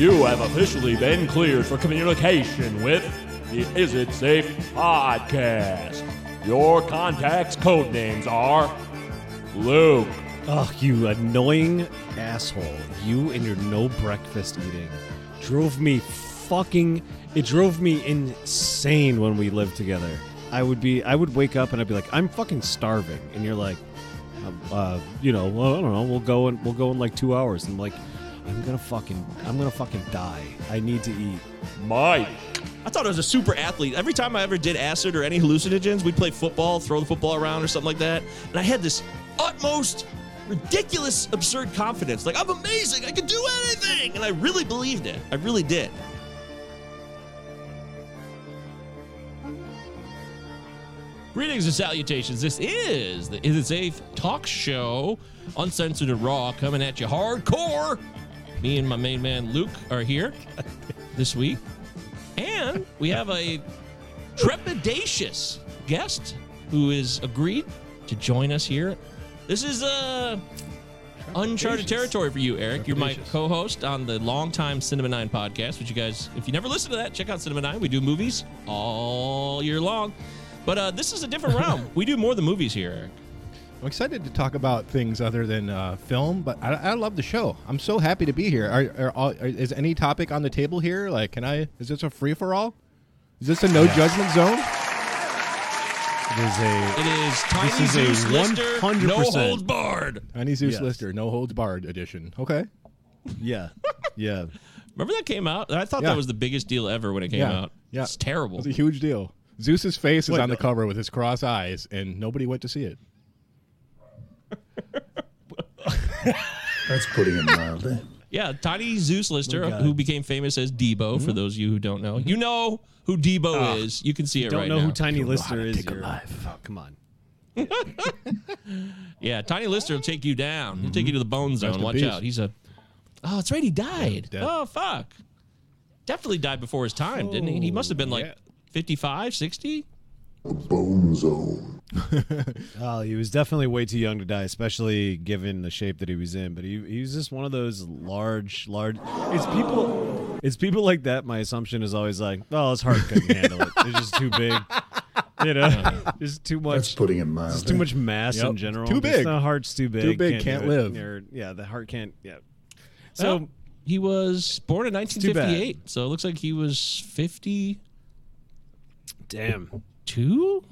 You have officially been cleared for communication with the Is It Safe podcast. Your contact's code names are Luke, Oh, you annoying asshole. You and your no breakfast eating drove me fucking. It drove me insane when we lived together. I would be. I would wake up and I'd be like, I'm fucking starving, and you're like, uh, uh, you know, well, I don't know. We'll go and We'll go in like two hours. And I'm like, I'm gonna fucking. I'm gonna fucking die. I need to eat. Mike, I thought I was a super athlete. Every time I ever did acid or any hallucinogens, we'd play football, throw the football around or something like that. And I had this utmost ridiculous, absurd confidence. Like, I'm amazing. I can do anything. And I really believed it. I really did. Greetings and salutations. This is the Is It Safe talk show, uncensored and raw, coming at you hardcore. Me and my main man Luke are here this week. And we have a trepidatious guest who is agreed to join us here. This is uh, uncharted territory for you, Eric. You're my co-host on the longtime Cinema Nine podcast, which you guys, if you never listen to that, check out Cinema Nine. We do movies all year long. But uh, this is a different realm. We do more than movies here, Eric. I'm excited to talk about things other than uh, film, but I, I love the show. I'm so happy to be here. Are, are all, are, is any topic on the table here? Like, can I? Is this a free for all? Is this a no judgment zone? It is a. It is Tiny is a Zeus Lister, 100%. no holds barred. Tiny Zeus Yes. Lister, no holds barred edition. Okay. Yeah. Yeah. Remember that came out? I thought Yeah. that was the biggest deal ever when it came Yeah. out. Yeah. It's terrible. It's a huge deal. Zeus's face is Wait, on the cover with his cross eyes, and nobody went to see it. That's putting it mildly. Yeah, Tiny Zeus Lister, Oh, God. who became famous as Debo, for mm-hmm. those of you who don't know. You mm-hmm. know who Debo ah, is. You can see it right now. Don't right know now. who Tiny Lister is. take a you're- life. oh, come on. yeah, Tiny Lister will take you down. He'll take you mm-hmm. to the bone zone. in Watch peace. out. He's a. Oh, that's right. He died. dead. Oh, fuck. Definitely died before his time, didn't he? He must have been like yeah. 55, 60. Bone zone. Oh, he was definitely way too young to die, especially given the shape that he was in. But he, he was just one of those large, large. It's people. It's people like that. My assumption is always like, oh, his heart couldn't handle it. It's just too big. You know, it's too That's much. putting it Just mildly. too much mass Yep. in general. Too Just big. The heart's too big. Too big, can't do it. live. Or, yeah, the heart can't. Yeah. So So he was born in 1958. So it looks like he was 50. damn. Do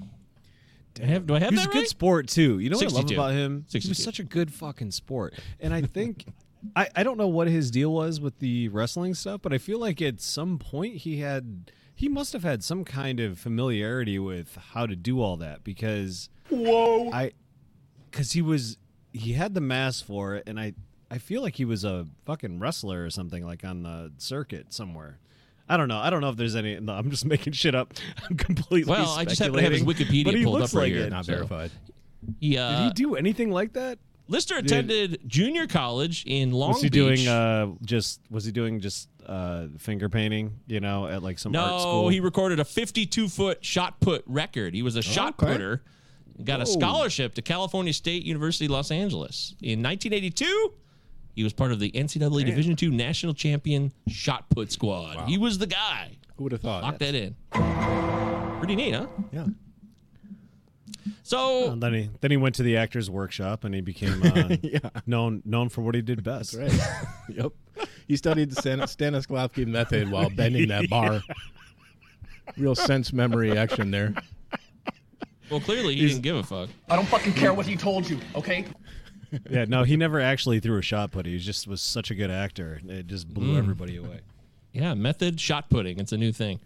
I have, do I have He was that a good right? sport too. You know what I 62. love about him? He 62. was such a good fucking sport. And I think I, I don't know what his deal was with the wrestling stuff, but I feel like at some point he had he must have had some kind of familiarity with how to do all that because Whoa. I cuz he was he had the mass for it and I I feel like he was a fucking wrestler or something like on the circuit somewhere. I don't know. I don't know if there's any. No, I'm just making shit up. I'm completely. Well, I just happen to have his Wikipedia but he pulled looks up right like here. it. Not So- verified. He, uh, Did he do anything like that? Lister attended junior college in Long was he Beach. doing uh just was he doing just uh finger painting, you know, at like some art no, school? he recorded a 52 foot shot put record. He was a shot okay. putter. Got a scholarship to California State University, Los Angeles. In 1982, he was part of the NCAA Division II national champion shot put squad. He was the guy. Who would have thought? Lock that in. Pretty neat, huh? Yeah. So And then he then he went to the actors workshop and he became uh, Yeah. known known for what he did best. Right. yep. He studied the Stan- Stanislavski method while bending that bar. Real sense memory action there. well, clearly he didn't give a fuck. I don't fucking care what he told you, okay? Yeah, no, he never actually threw a shot put. He just was such a good actor. It just blew Mm. everybody away. Yeah, method shot putting. It's a new thing.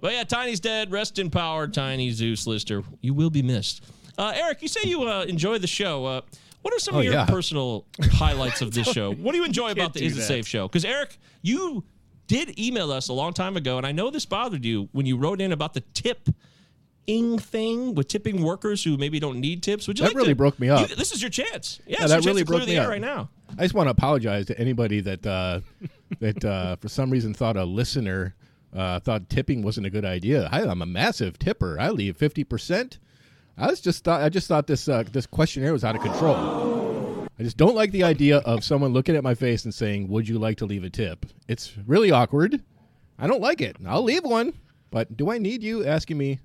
But yeah, Tiny's dead. Rest in power, Tiny Zeus Lister. You will be missed. Uh, Eric, you say you uh, enjoy the show. Uh, what are some Oh, of your yeah. personal highlights of this show? What do you enjoy about the do Is It. Safe show? Because Eric, you did email us a long time ago, and I know this bothered you when you wrote in about the tip. Ing thing with tipping workers who maybe don't need tips. Would you That like really to- broke me up. you- this is your chance. Yeah, Yeah, that really broke the me up. right now. I just want to apologize to anybody that uh, that uh, for some reason thought a listener uh, thought tipping wasn't a good idea. I, I'm a massive tipper. I leave fifty percent. I was just thought I just thought this uh, this questionnaire was out of control. I just don't like the idea of someone looking at my face and saying, "Would you like to leave a tip?" It's really awkward. I don't like it. I'll leave one, but do I need you asking me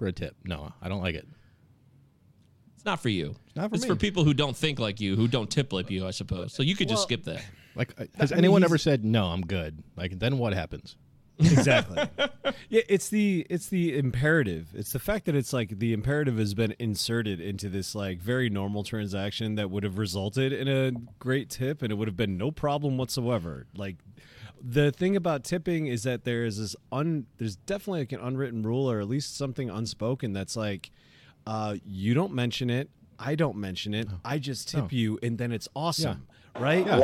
for a tip? No, I don't like it. It's not for you. It's not for It's me. for people who don't think like you, who don't tip like you, I suppose. So you could just Well- skip that. Like, uh, has I mean, anyone ever said, "No, I'm good"? Like, then what happens? exactly. yeah, it's the it's the imperative. It's the fact that it's like the imperative has been inserted into this like very normal transaction that would have resulted in a great tip and it would have been no problem whatsoever. Like the thing about tipping is that there is this un there's definitely like an unwritten rule or at least something unspoken that's like uh you don't mention it, I don't mention it, I just tip Oh. you and then it's awesome. Right? Yeah.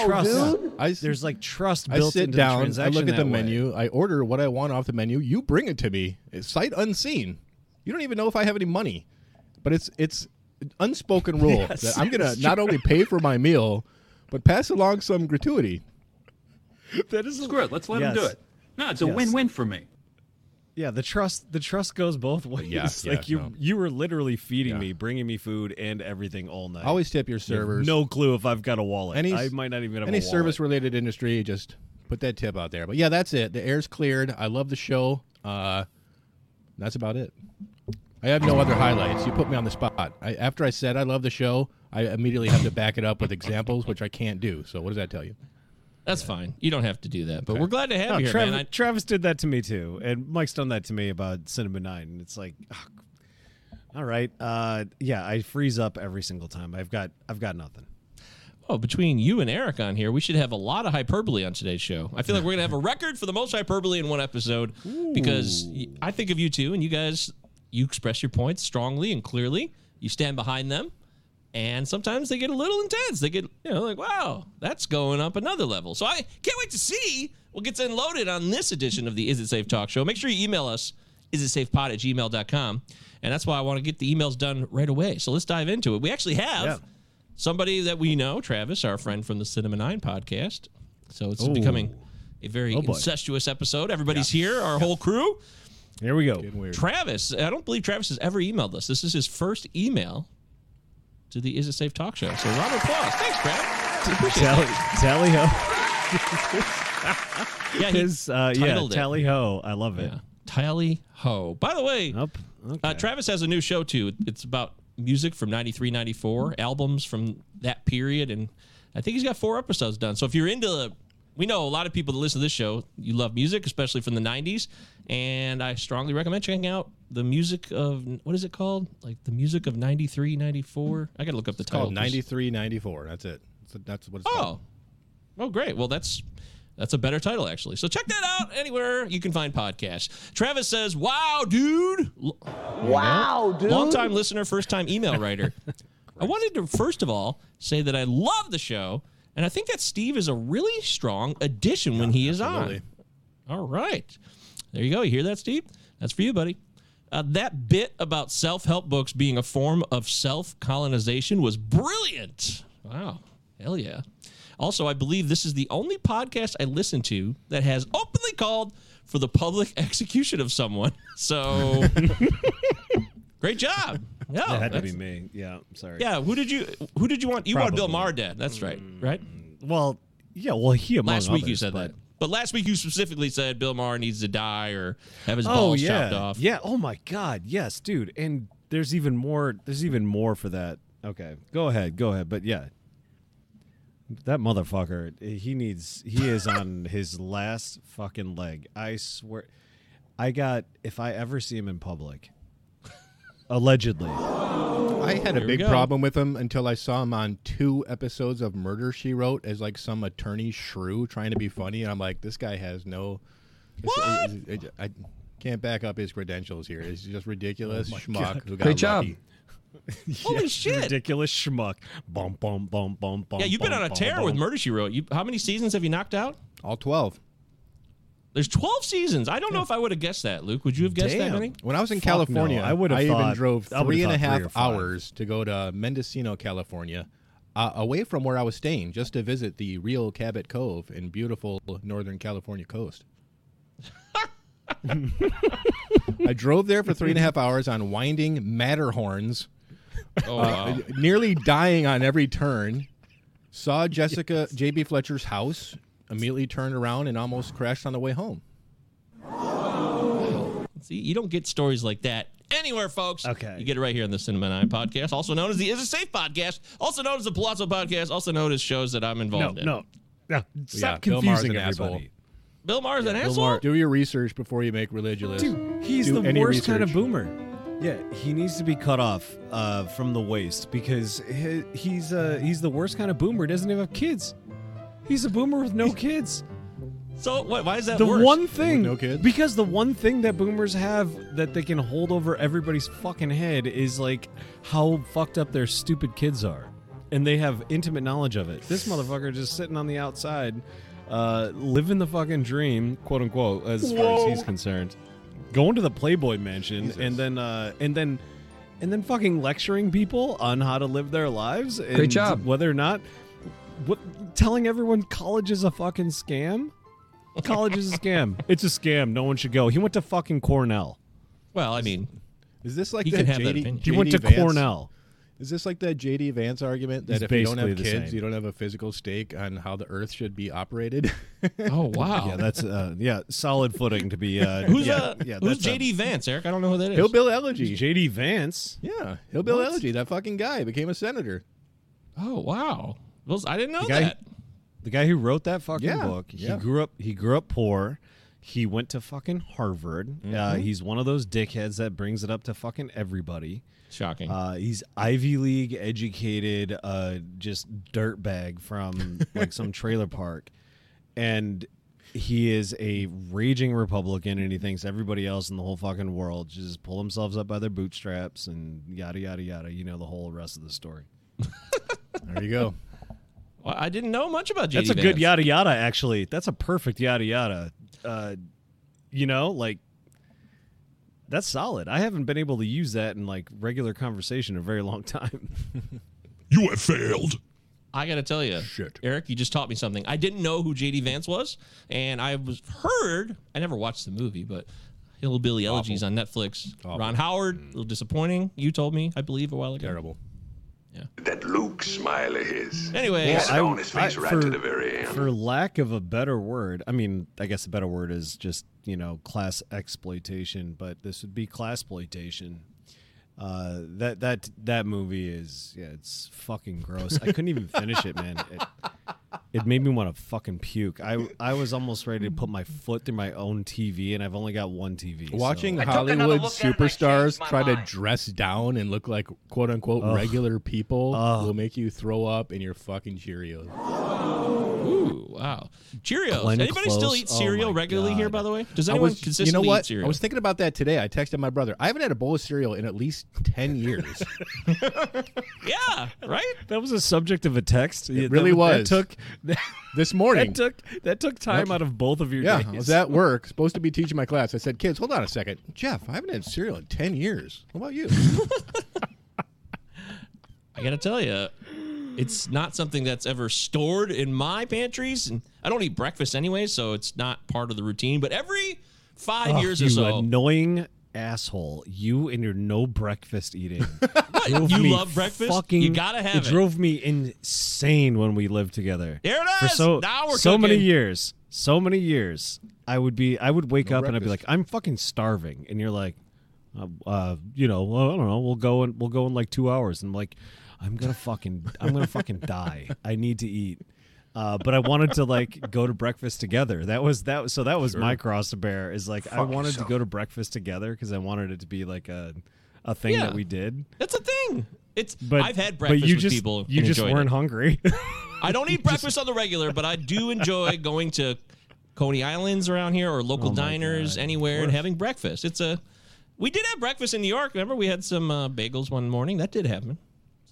you trust I s- there's like trust I built sit into down, the I transaction. look at the way. menu, I order what I want off the menu. You bring it to me, it's sight unseen. You don't even know if I have any money, but it's it's unspoken rule Yes, that I'm gonna not only pay for my meal, but pass along some gratuity. That is Screw it. Let's let him do it. No, it's a Yes. win-win for me. Yeah, the trust the trust goes both ways. Yeah, like yeah, you no. you were literally feeding Yeah. me, bringing me food and everything all night. Always tip your You servers. No clue if I've got a wallet. Any- I might not even have any a wallet. service related industry, just put that tip out there. But yeah, that's it. The air's cleared. I love the show. Uh, that's about it. I have no other highlights. You put me on the spot. I, after I said I love the show, I immediately have to back it up with examples, which I can't do. So what does that tell you? That's fine. You don't have to do that. But we're glad to have No, you here, Travis, man. I, Travis did that to me too, and Mike's done that to me about Cinema Nine. And it's like, ugh. all right, uh, yeah, I freeze up every single time. I've got I've got nothing. oh, between you and Eric on here, we should have a lot of hyperbole on today's show. I feel like we're gonna have a record for the most hyperbole in one episode because I think of you two, and you guys, you express your points strongly and clearly. You stand behind them, and sometimes they get a little intense. They get, you know, like, wow, that's going up another level. So I can't wait to see what gets unloaded on this edition of the Is It Safe Talk Show. Make sure you email us, isitsafepod at gmail.com. And that's why I want to get the emails done right away. So let's dive into it. We actually have Yeah. somebody that we know, Travis, our friend from the Cinema Nine podcast. So it's becoming a very Oh, incestuous episode. Everybody's here, our whole crew. Here we go. Travis, I don't believe Travis has ever emailed us. This is his first email to the Is It Safe Talk Show. So round of applause. Thanks. Appreciate Tally, tally ho. Yeah, His uh, yeah, tally ho. I love it. Yeah. Tally ho. By the way, Up. Okay. uh, Travis has a new show too. It's about music from 93, 94, albums from that period. And I think he's got four episodes done. So if you're into we know a lot of people that listen to this show, you love music, especially from the 90s. And I strongly recommend checking out the music of, what is it called? Like the music of 93, 94. I got to look up the It's title. called 93, 94. That's it. That's, that's what it's Oh, called. oh, great. Well, that's that's a better title actually. So check that out anywhere you can find podcasts. Travis says, "Wow, dude! Wow, dude! Long time listener, first time email writer. I wanted to first of all say that I love the show, and I think that Steve is a really strong addition when he is absolutely. on. All right, there you go. You hear that, Steve? That's for you, buddy." Uh, that bit about self help books being a form of self colonization was brilliant. Wow. Hell yeah. Also, I believe this is the only podcast I listen to that has openly called for the public execution of someone. So, great job. Yeah, That had to be me. Yeah. I'm sorry. Yeah, who did you who did you want? You want Bill. Maher dead. That's right. Right? Well, yeah. Well, he among Last week you said that. But last week you specifically said Bill Maher needs to die or have his Oh balls yeah. chopped off. Yeah. Oh my God. Yes, dude. And there's even more. There's even more for that. Okay. Go ahead. Go ahead. But yeah. That motherfucker. He needs. He is on his last fucking leg. I swear. I got. If I ever see him in public. Allegedly. I had a Here we big problem with him until I saw him on two episodes of Murder She Wrote as like some attorney shrew trying to be funny, and I'm like, this guy has no. Uh, what? it's- it- I can't back up his credentials here. He's just ridiculous oh schmuck who got Great job. lucky. Holy shit. Ridiculous schmuck. Bum bum bum bum bum. Yeah, you've been bum, on a tear bum. with Murder She Wrote. You, how many seasons have you knocked out? All twelve. There's 12 seasons. I don't know if I would have guessed that, Luke. Would you have guessed that Damn. many? When I was in Fuck California, no. I would've I even thought- drove I would've three and a thought half three or five. hours to go to Mendocino, California, uh, away from where I was staying, just to visit the real Cabot Cove in beautiful Northern California coast. I drove there for three and a half hours on winding Matterhorns Oh, uh, wow. nearly dying on every turn. Saw Jessica J.B. Fletcher's house. Immediately turned around and almost crashed on the way home. See, you don't get stories like that anywhere, folks. Okay. You get it right here on the Cinema Nine podcast, also known as the Is It Safe podcast, also known as the Palazzo podcast, also known as shows that I'm No, involved in. no, no. Stop Bill Maher's confusing an asshole. everybody. Bill Maher's an asshole. Maher- Do your research before you make religious. Dude, he's Do the any worst kind of boomer. Yeah, he needs to be cut off uh, from the waist because he, he's uh, he's the worst kind of boomer. Doesn't even have kids. He's a boomer with no kids. So what, why is that The worse? one thing, no kids? because the one thing that boomers have that they can hold over everybody's fucking head is like how fucked up their stupid kids are, and they have intimate knowledge of it. This motherfucker just sitting on the outside, uh, living the fucking dream, quote unquote, as far as he's concerned, going to the Playboy Mansion, and then uh, and then and then fucking lecturing people on how to live their lives. And job. Whether or not, what, telling everyone college is a fucking scam. College is a scam. It's a scam. No one should go. He went to fucking Cornell. Well, I mean, Is this like He that can have that JD, opinion. He went to Vance? Cornell. Is this like that JD Vance argument that He's if you don't have kids, same. you don't have a physical stake on how the Earth should be operated? oh wow. Yeah, that's uh, yeah, solid footing to be. Uh, who's yeah, uh, yeah, who's that's a- JD Vance, Eric? I don't know who that is. Hillbilly Elegy. JD Vance. Yeah, Hillbill What? Elegy. That fucking guy became a senator. Oh wow. Those, I didn't know guy- that. The guy who wrote that fucking Yeah, book. He grew up. He grew up poor. He went to fucking Harvard. Uh, Mm-hmm. he's one of those dickheads that brings it up to fucking everybody. Shocking. Uh, he's Ivy League educated, uh, just dirtbag from like some trailer park, and he is a raging Republican, and he thinks everybody else in the whole fucking world just pull themselves up by their bootstraps and yada yada yada. You know the whole rest of the story. There you go. Well, I didn't know much about JD That's a Vance. good yada yada. Actually, that's a perfect yada yada. Uh, you know, like that's solid. I haven't been able to use that in like regular conversation in a very long time. You have failed. I got to tell you, Shit. Eric, you just taught me something. I didn't know who JD Vance was, and I was heard. I never watched the movie, but Hillbilly Elegies on Netflix. Awful. Ron Howard, a little disappointing. You told me, I believe, a while ago. Terrible. That Luke smile of his. Anyway, He had it I- on his face I- right for- to the very end. For lack of a better word, I mean, I guess a better word is just you know class exploitation, but this would be class exploitation. Uh, that that that movie is yeah, it's fucking gross. I couldn't even finish it, man. It, it made me want to fucking puke. I I was almost ready to put my foot through my own TV, and I've only got one TV. Watching I took another Hollywood look at it and I superstars changed my try to dress down and look like quote unquote regular people will make you throw up in your fucking Cheerios. Ooh, wow. Cheerios. Glenn Anybody still eat Oh cereal my regularly here, by the way? Does anyone was, you consistently know eat what? cereal? I was thinking about that today. I texted my brother. I haven't had a bowl of cereal in at least ten years. yeah, right? that was a subject of a text. It really was. That took this morning. that took that took time out of both of your yeah, days. I was at work, supposed to be teaching my class. I said, "Kids, hold on a second. Jeff, I haven't had cereal in ten years. What about you?" I got to tell you, it's not something that's ever stored in my pantries. And I don't eat breakfast anyway, so it's not part of the routine. But every five Oh, years you or so, annoying asshole. You and your no breakfast eating. You me love breakfast? Fucking, you got to have it. it. drove me insane when we lived together. There it For so Now we're so many years. So many years. I would be. I would wake No up and I'd be like. I'm fucking starving, and you're like, uh, uh, you know, well, I don't know. We'll go in. We'll go in like two hours. And I'm like, I'm gonna fucking. I'm gonna fucking die. I need to eat. Uh, but I wanted to like go to breakfast together. That was that. Was, so that was my cross to bear. Is like I wanted yourself. to go to breakfast together because I wanted it to be like a a thing Yeah. that we did. That's a thing. It's But I've had breakfast but you with just, people. You just weren't it. hungry. I don't eat breakfast on the regular, but I do enjoy going to Coney Islands around here or local Oh diners God. anywhere and having breakfast. It's a we did have breakfast in New York. Remember, we had some uh, bagels one morning. That did happen.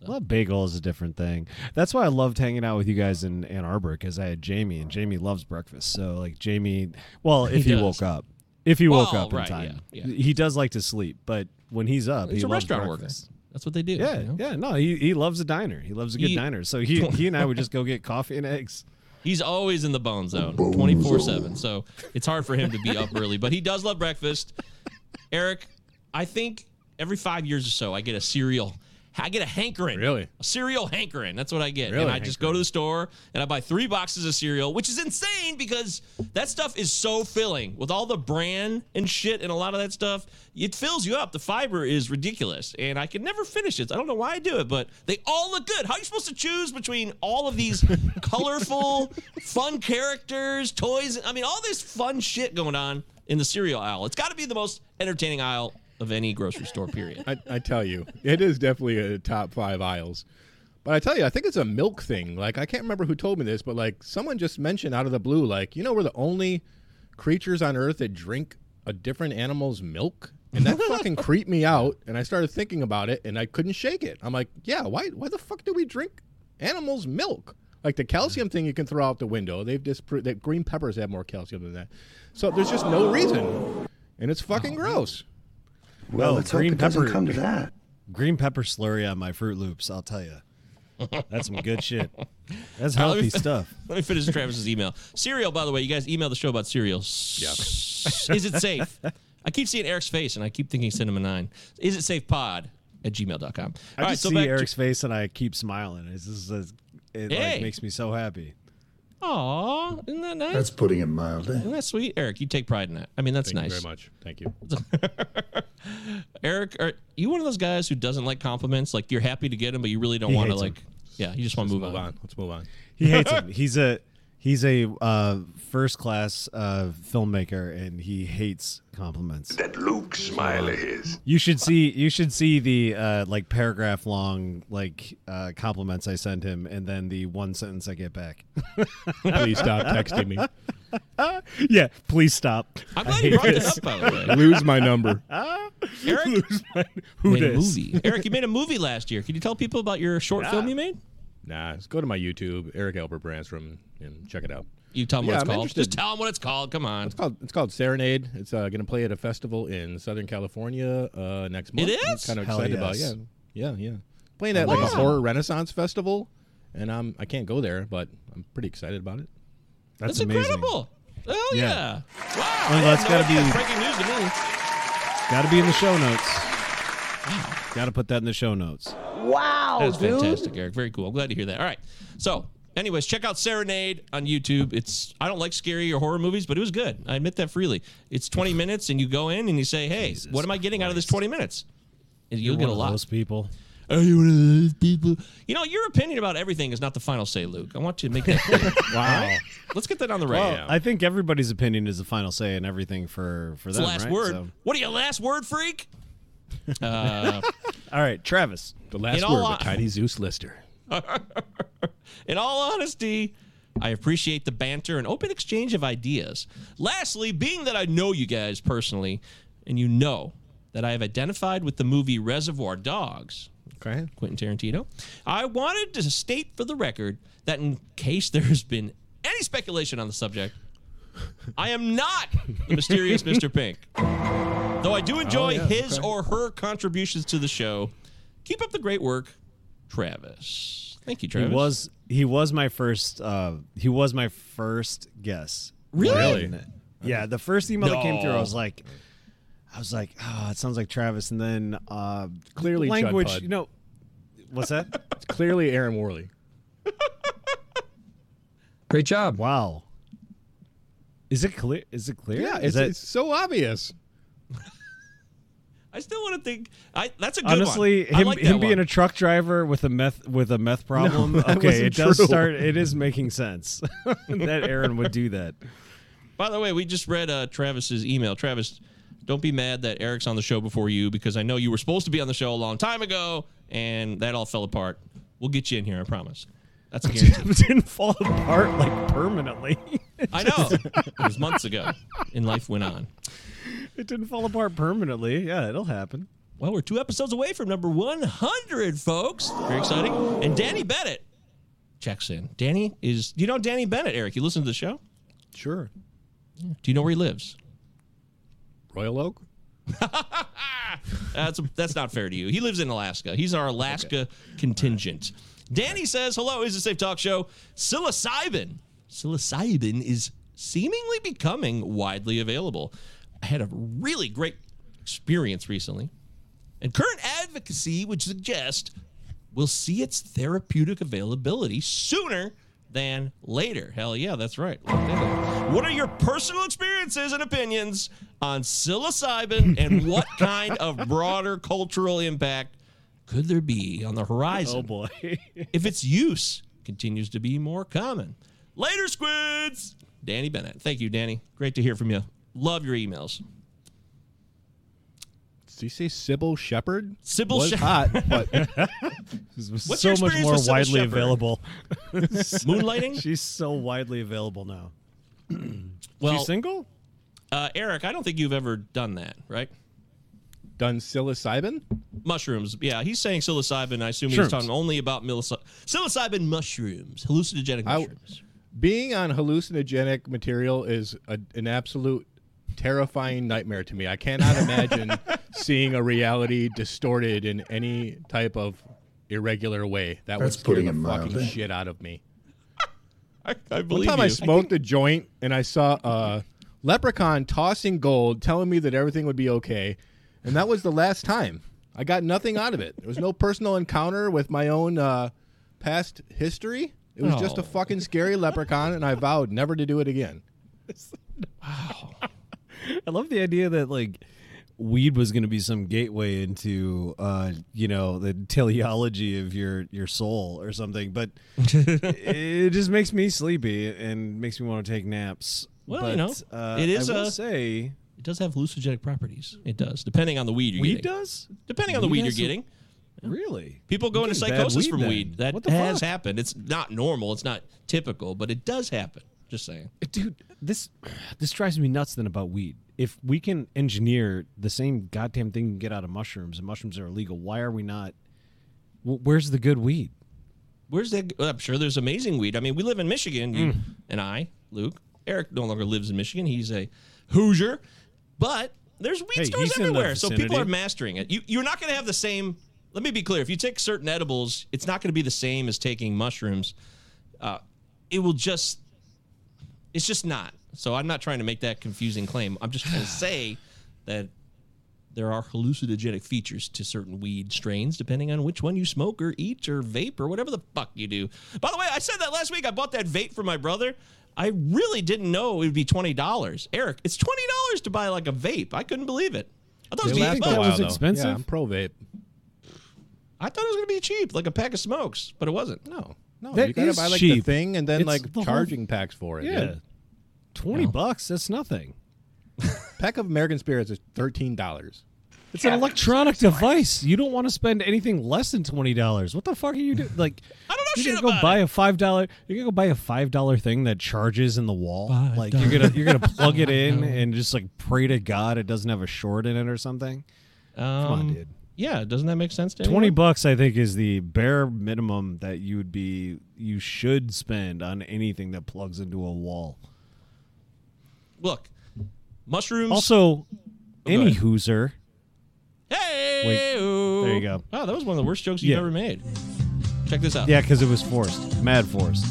Well, bagel is a different thing. That's why I loved hanging out with you guys in Ann Arbor because I had Jamie, and Jamie loves breakfast. So, like, Jamie, well, if he, does. woke up, if he woke Well, up in right, time, yeah, yeah. he does like to sleep. But when he's up, He's he a loves restaurant breakfast. worker. That's what they do. Yeah, you know? yeah, no, he, he loves a diner. He loves a good He- diner. So he he and I would just go get coffee and eggs. He's always in the bone zone, twenty four seven. So it's hard for him to be up early, but he does love breakfast. Eric, I think every five years or so, I get a cereal I get a hankering. Really? A cereal hankering. That's what I get. Really? And I just go to the store and I buy three boxes of cereal, which is insane because that stuff is so filling with all the bran and shit and a lot of that stuff. It fills you up. The fiber is ridiculous. And I can never finish it. I don't know why I do it, but they all look good. How are you supposed to choose between all of these colorful, fun characters, toys? I mean, all this fun shit going on in the cereal aisle. It's got to be the most entertaining aisle of any grocery store, period. I, I tell you, it is definitely a top five aisles. But I tell you, I think it's a milk thing. Like I can't remember who told me this, but like someone just mentioned out of the blue, like you know, we're the only creatures on Earth that drink a different animal's milk, and that fucking creeped me out. And I started thinking about it, and I couldn't shake it. I'm like, yeah, why? Why the fuck do we drink animals' milk? Like the calcium thing, you can throw out the window. They've disproved that green peppers have more calcium than that. So there's just no reason, and it's fucking oh, gross. Well, Oh, let's hope green it doesn't pepper- come to that. Green pepper slurry on my Fruit Loops. I'll tell you, that's some good shit. That's Uh, let me healthy stuff. Let me finish Travis's email. Cereal, by the way, you guys emailed the show about cereal. Yeah. Is it safe? I keep seeing Eric's face and I keep thinking Cinema 9. Is it safe pod at gmail.com. I All just right, so see back Eric's face and I keep smiling. It's just, it's- it Hey. like, makes me so happy. To. Aw, isn't that nice? That's putting it mildly. isn't that sweet? Eric, you take pride in that. I mean, that's Thank nice. you very much. Thank you. Eric, are you one of those guys who doesn't like compliments? Like you're happy to get them, but you really don't He want to hates 'em. like. Yeah, you just want to move, move on. on. Let's move on. He hates him. He's a he's a uh, first class uh, filmmaker and he hates compliments. That Luke smile of his. You should see you should see the uh, like paragraph long like uh, compliments I send him and then the one sentence I get back. Please stop texting me. yeah, please stop. I'm I glad you hate brought this. that up, by the way. Lose my number. Eric Who made a dis? movie. Eric, you made a movie last year. Can you tell people about your short film you made? Nah, just go to my YouTube, Eric Albert Branstrom, and check it out. You tell them Yeah, what it's I'm called. interested. Just tell them what it's called. Come on. It's called it's called Serenade. It's uh, going to play at a festival in Southern California uh, next month. It is. I'm kind of Hell excited about. yes. Yeah, yeah, yeah. Playing at like a horror Renaissance festival, and I'm I can't go there, but I'm pretty excited about it. That's, That's amazing. incredible. Oh yeah. Yeah. Wow. Well, I that's gotta be- breaking news to me. Got to be in the show notes. Got to put that in the show notes. Wow, that's fantastic, Eric. Very cool. I'm glad to hear that. All right. So, anyways, check out Serenade on YouTube. It's I don't like scary or horror movies, but it was good. I admit that freely. It's 20 minutes, and you go in and you say, "Hey, Jesus what am I getting out of this Christ. 20 minutes?" And You're you'll get a one of lot. those people. Are you one of those people? You know, your opinion about everything is not the final say, Luke. I want you to make that clear. Wow. Let's get that on the radio. Well, I think everybody's opinion is the final say and everything for for it's them. the last right? word. So- What are you, last word freak? Uh, all right, Travis. The last In all word, hon- with Tiny Zeus Lister. In all honesty, I appreciate the banter and open exchange of ideas. Lastly, being that I know you guys personally, and you know that I have identified with the movie Reservoir Dogs, Okay. Quentin Tarantino, I wanted to state for the record that in case there has been any speculation on the subject, I am not the mysterious Mr. Pink. Though I do enjoy oh, yeah, his okay. or her contributions to the show. Keep up the great work, Travis. Thank you, Travis. He was he was my first uh he was my first guess. Really? When- Yeah, the first email that came through, I was like I was like, oh, it sounds like Travis. And then uh Clearly language, Pud. you know what's that? It's clearly Aaron Worley. Great job. wow. Is it clear? Is it clear? Yeah, Is it's, that- it's so obvious. I still want to think. I that's a good honestly one. Him like him being one. a truck driver with a meth with a meth problem. that okay, wasn't it does start. It is making sense that Aaron would do that. By the way, we just read uh, Travis's email. Travis, don't be mad that Eric's on the show before you because I know you were supposed to be on the show a long time ago and that all fell apart. We'll get you in here, I promise. That's a guarantee. It didn't fall apart like permanently. I know. It was months ago, and life went on. It didn't fall apart permanently. Yeah, it'll happen. Well, we're two episodes away from number 100, folks. Very exciting. And Danny Bennett checks in. Danny is. Do you know Danny Bennett, Eric? You listen to the show? Sure. Do you know where he lives? Royal Oak? That's that's not fair to you. He lives in Alaska. He's our Alaska contingent. Danny says, "Hello, is a safe talk show? Psilocybin. Psilocybin is seemingly becoming widely available. I had a really great experience recently. And current advocacy would suggest we'll see its therapeutic availability sooner than later. Hell yeah, that's right. What are your personal experiences and opinions on psilocybin and what kind of broader cultural impact could there be on the horizon? Oh boy. if its use continues to be more common. Later, squids! Danny Bennett. Thank you, Danny. Great to hear from you. Love your emails. Did you say Cybill Shepherd? Cybill was Shepherd. hot, but What's so your much experience more with Cybill widely Shepherd? available. Moonlighting? She's so widely available now. Well, She's single? uh, Eric, I don't think you've ever done that, right? done psilocybin. Mushrooms. Yeah, he's saying psilocybin. I assume he's Shrooms. talking only about milis- psilocybin mushrooms, hallucinogenic I- mushrooms. Being on hallucinogenic material is a, an absolute terrifying nightmare to me. I cannot imagine seeing a reality distorted in any type of irregular way. That would That's scare putting the fucking mildly. shit out of me. I, I One time you. I smoked a joint and I saw a leprechaun tossing gold, telling me that everything would be okay, and that was the last time. I got nothing out of it. There was no personal encounter with my own uh, past history. It was just a Oh. fucking scary leprechaun, and I vowed never to do it again. I love the idea that like weed was going to be some gateway into uh you know the teleology of your your soul or something but it just makes me sleepy and makes me want to take naps Well, but, you know, uh, it is I will a- say It does have hallucinogenic properties. It does, depending on the weed you're weed getting. does Depending on the Weed weed you're getting. really People go into psychosis weed from then. weed. That What the has fuck? happened. It's not normal. It's not typical, but it does happen. Just saying. dude this this drives me nuts then about weed if we can engineer the same goddamn thing you can get out of mushrooms and mushrooms are illegal why are we not wh- where's the good weed Where's that? well, I'm sure there's amazing weed. I mean, we live in Michigan, you Mm. and I, Luke. Eric no longer lives in Michigan. He's a Hoosier, but there's weed Hey, stores he's in the everywhere. So people are mastering it. You, you're not going to have the same. Let me be clear. If you take certain edibles, it's not going to be the same as taking mushrooms. Uh, it will just. It's just not. So I'm not trying to make that confusing claim. I'm just trying to say that there are hallucinogenic features to certain weed strains depending on which one you smoke or eat or vape or whatever the fuck you do. By the way, I said that last week. I bought that vape for my brother. I really didn't know it would be twenty dollars. Eric, it's twenty dollars to buy like a vape. I couldn't believe it. I thought it was They gonna that was expensive? Yeah, I'm pro vape. I thought it was gonna be cheap, like a pack of smokes, but it wasn't. No, no, That you gotta is buy like cheap. the thing and then It's like the whole- charging packs for it. yeah dude. 20 bucks that's nothing pack of American Spirits is thirteen dollars. It's an electronic device. You don't want to spend anything less than twenty dollars. What the fuck are you doing? Like, I don't know you're shit gonna go about buy it. a five dollar. You're gonna go buy a five dollar thing that charges in the wall. like you're gonna you're gonna plug it in and just like pray to God it doesn't have a short in it or something. Um, Come on, dude. Yeah, doesn't that make sense to Twenty anyone? bucks, I think, is the bare minimum that you would be you should spend on anything that plugs into a wall. Look, mushrooms. Also, oh, any ahead. Hoosier. hey, there you go. Wow, that was one of the worst jokes you've Yeah. ever made. Check this out. Yeah, because it was forced, mad forced.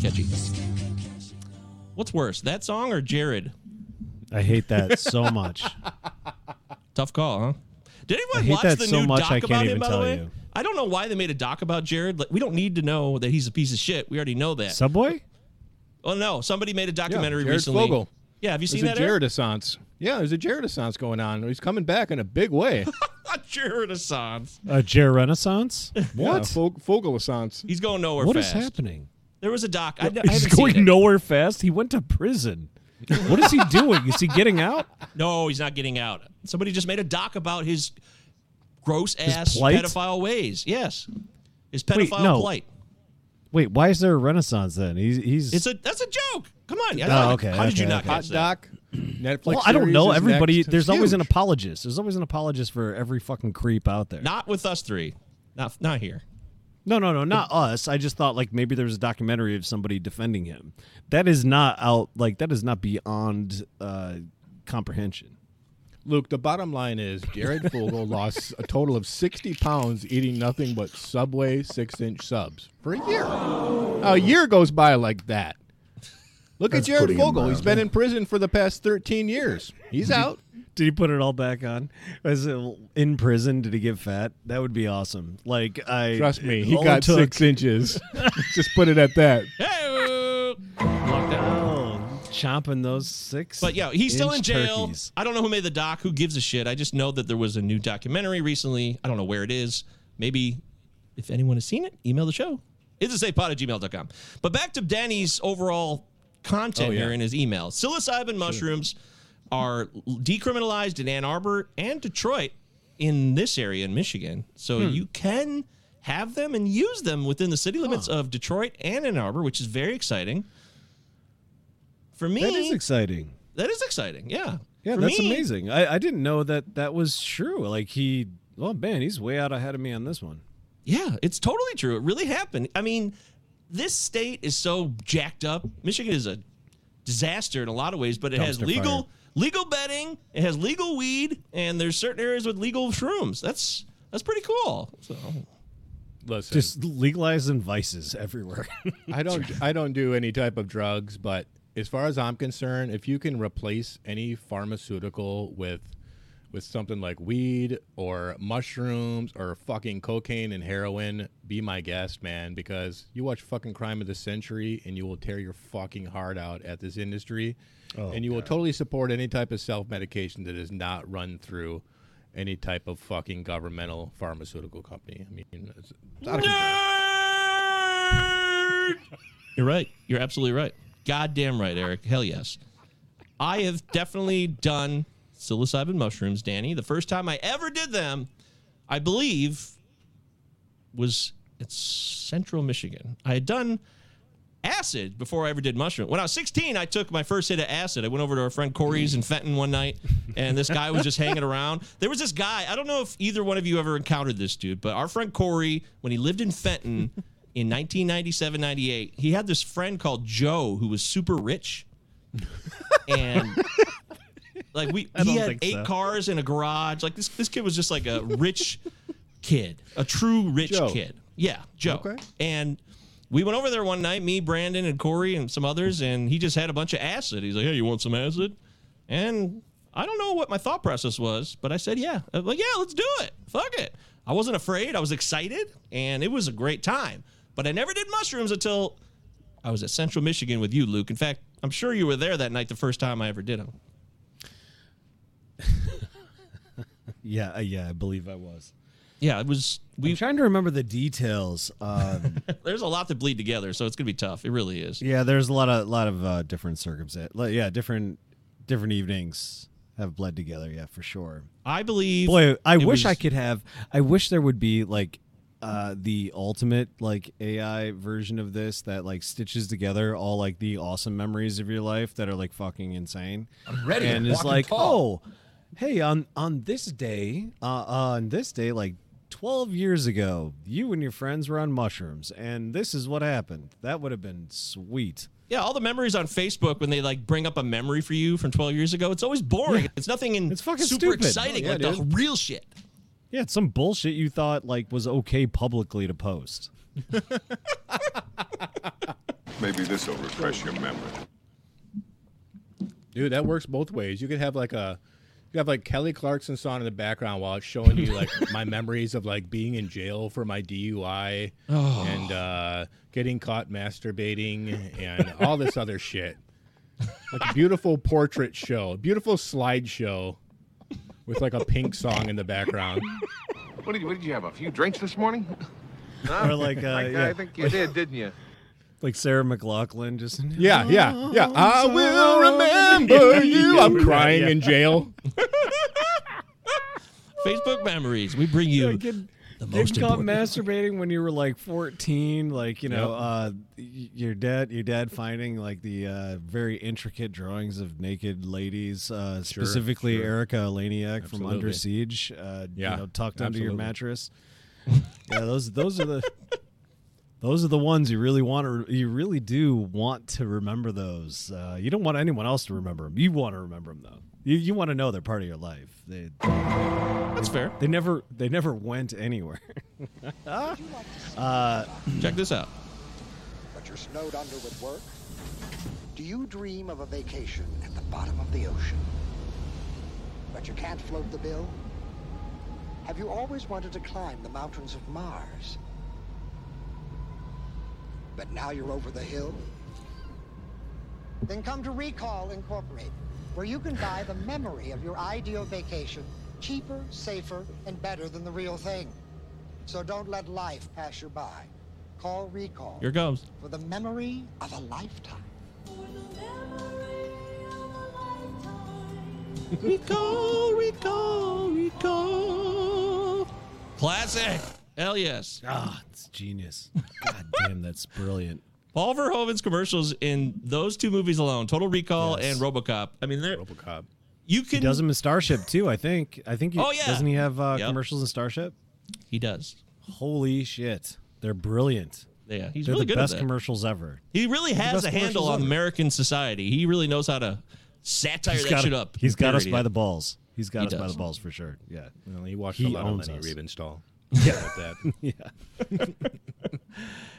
Pretty catchy. What's worse, that song or Jared? I hate that so much. Tough call, huh? Did I anyone hate watch that the so new much, doc I can't about him? even By tell the way, you. I don't know why they made a doc about Jared. Like, we don't need to know that he's a piece of shit. We already know that. Subway? oh no, somebody made a documentary Jared recently. Fogle. Yeah, have you There's seen a that? Eric? Jared-assance. Yeah, there's a Jared-assance going on. He's coming back in a big way. Jared Assance. A Jer Renaissance? Yeah, What? Fog- Fogle-assance. He's going nowhere What is fast. happening? There was a doc. I, I He's haven't going seen it. nowhere fast. He went to prison. what is he doing? Is he getting out? No, he's not getting out. Somebody just made a doc about his gross ass pedophile ways. Yes, his Wait, pedophile no. plight. Wait, why is there a Renaissance then? He's he's. It's a that's a joke. Come on. Oh, okay, How did you okay, not okay. Hot catch that? doc. Netflix. well, I don't know. Everybody, next. there's It's always an apologist. There's always an apologist for every fucking creep out there. Not with us three. Not not here. No, no, no, not us. I just thought like maybe there was a documentary of somebody defending him. That is not out. Like that is not beyond uh, comprehension. Luke, the bottom line is Jared Fogle lost a total of 60 pounds eating nothing but Subway six inch subs for a year. A year goes by like that. Look That's at Jared Fogle. He's been in prison for the past 13 years. He's out. Did he put it all back on? Was it in prison? Did he get fat? That would be awesome. Like I Trust me, he got took- six inches. Just put it at that. Hey, Oh, chomping those six. But yeah, he's still in jail. turkeys. I don't know who made the doc. Who gives a shit? I just know that there was a new documentary recently. I don't know where it is. Maybe if anyone has seen it, email the show. It's a safepod at gmail.com. But back to Danny's overall content Oh, yeah. here in his email. Psilocybin mushrooms are decriminalized in Ann Arbor and Detroit in this area in Michigan. So Hmm. you can have them and use them within the city limits of Detroit and Ann Arbor, which is very exciting. For me, that is exciting. that is exciting. Yeah. Yeah, For that's me- amazing. I, I didn't know that that was true. Like he, oh man, he's way out ahead of me on this one. Yeah, it's totally true. It really happened. I mean, this state is so jacked up. Michigan is a disaster in a lot of ways, but it has legal fire. Legal betting, it has legal weed, and there's certain areas with legal shrooms. That's that's pretty cool. So Listen, Just legalizing vices everywhere. I don't I don't do any type of drugs, but as far as I'm concerned, if you can replace any pharmaceutical with with something like weed or mushrooms or fucking cocaine and heroin, be my guest, man, because you watch fucking Crime of the Century and you will tear your fucking heart out at this industry. Oh, and you will totally support any type of self-medication that is not run through any type of fucking governmental pharmaceutical company. I mean, it's, it's out of control. You're right. You're absolutely right. Goddamn right, Eric. Hell yes. I have definitely done psilocybin mushrooms, Danny. The first time I ever did them, I believe, was in central Michigan. I had done acid before I ever did mushroom. When I was 16, I took my first hit of acid. I went over to our friend Corey's in Fenton one night, and this guy was just hanging around. There was this guy. I don't know if either one of you ever encountered this dude, but our friend Corey, when he lived in Fenton in 1997, 98, he had this friend called Joe who was super rich, and. Like we, he had eight so. cars in a garage. Like this, this kid was just like a rich kid, a true rich Joe. kid. Yeah, Joe. Okay. And we went over there one night, me, Brandon, and Corey, and some others, and he just had a bunch of acid. He's like, "Hey, you want some acid?" And I don't know what my thought process was, but I said, "Yeah." I'm like, "Yeah, let's do it. Fuck it." I wasn't afraid. I was excited, and it was a great time. But I never did mushrooms until I was at Central Michigan with you, Luke. In fact, I'm sure you were there that night the first time I ever did them. yeah, uh, yeah, I believe I was. Yeah, it was. I'm trying to remember the details. Um, there's a lot to bleed together, so it's gonna be tough. It really is. yeah, there's a lot of lot of uh, different circumstances. Yeah, different different evenings have bled together. Yeah, for sure. I believe. Boy, I it wish I could have. I wish there would be like uh the ultimate like AI version of this that like stitches together all like the awesome memories of your life that are like fucking insane. I'm ready. and I'm is walking like, tall. oh, hey, on on this day, uh, on this day, like twelve years ago, you and your friends were on mushrooms, and this is what happened. That would have been sweet. Yeah, all the memories on Facebook when they like bring up a memory for you from 12 years ago, it's always boring. It's nothing in It's fucking super stupid. exciting Oh, yeah, like the real shit. Yeah, it's some bullshit you thought like was okay publicly to post. Maybe this will refresh your memory. Dude, that works both ways. You could have like a you have like Kelly Clarkson song in the background while it's showing you like my memories of like being in jail for my DUI and uh, getting caught masturbating and all this other shit. Like a beautiful portrait show, a beautiful slideshow with like a pink song in the background. What did you, what did you have? A few drinks this morning? Or like, uh, I, yeah, I think you did, didn't you? Like Sarah McLachlan just Yeah, yeah, yeah. I will remember you. I'm crying in jail. Facebook memories. We bring you Getting, the most getting caught important. masturbating when you were like 14 like you know Yep. uh y- your dad your dad finding like the uh very intricate drawings of naked ladies uh specifically sure. Erika Eleniak from under Absolutely. siege uh you Yeah, know tucked under your absolutely. mattress yeah those those are the those are the ones you really want to you really do want to remember those uh you don't want anyone else to remember them you want to remember them though You, you want to know they're part of your life. They That's fair. they never they never went anywhere. Check this out. but you're snowed under with work? Do you dream of a vacation at the bottom of the ocean? But you can't float the bill? Have you always wanted to climb the mountains of Mars? But now you're over the hill? Then come to Recall Incorporated, where you can buy the memory of your ideal vacation cheaper, safer, and better than the real thing. So don't let life pass you by. Call Recall Here goes. for the memory of a lifetime. Recall, recall, recall. Classic. Hell yes. ah, it's genius. God damn, that's brilliant. Paul Verhoeven's commercials in those two movies alone, Total Recall Yes. and RoboCop. I mean, they're, RoboCop. you He can. does them in Starship too. I think. I think. He, Oh, yeah. Doesn't he have uh, Yep. commercials in Starship? He does. Holy shit, they're brilliant. Yeah, he's They're really the good best at that. commercials ever. He really has best a handle commercials on ever. American society. He really knows how to satire that got, shit up. He's got us Parody by it. the balls. He's got He us by does. the balls for sure. Yeah. Well, he watched He a lot of owns Lenny us. Riefenstahl. Yeah. Yeah.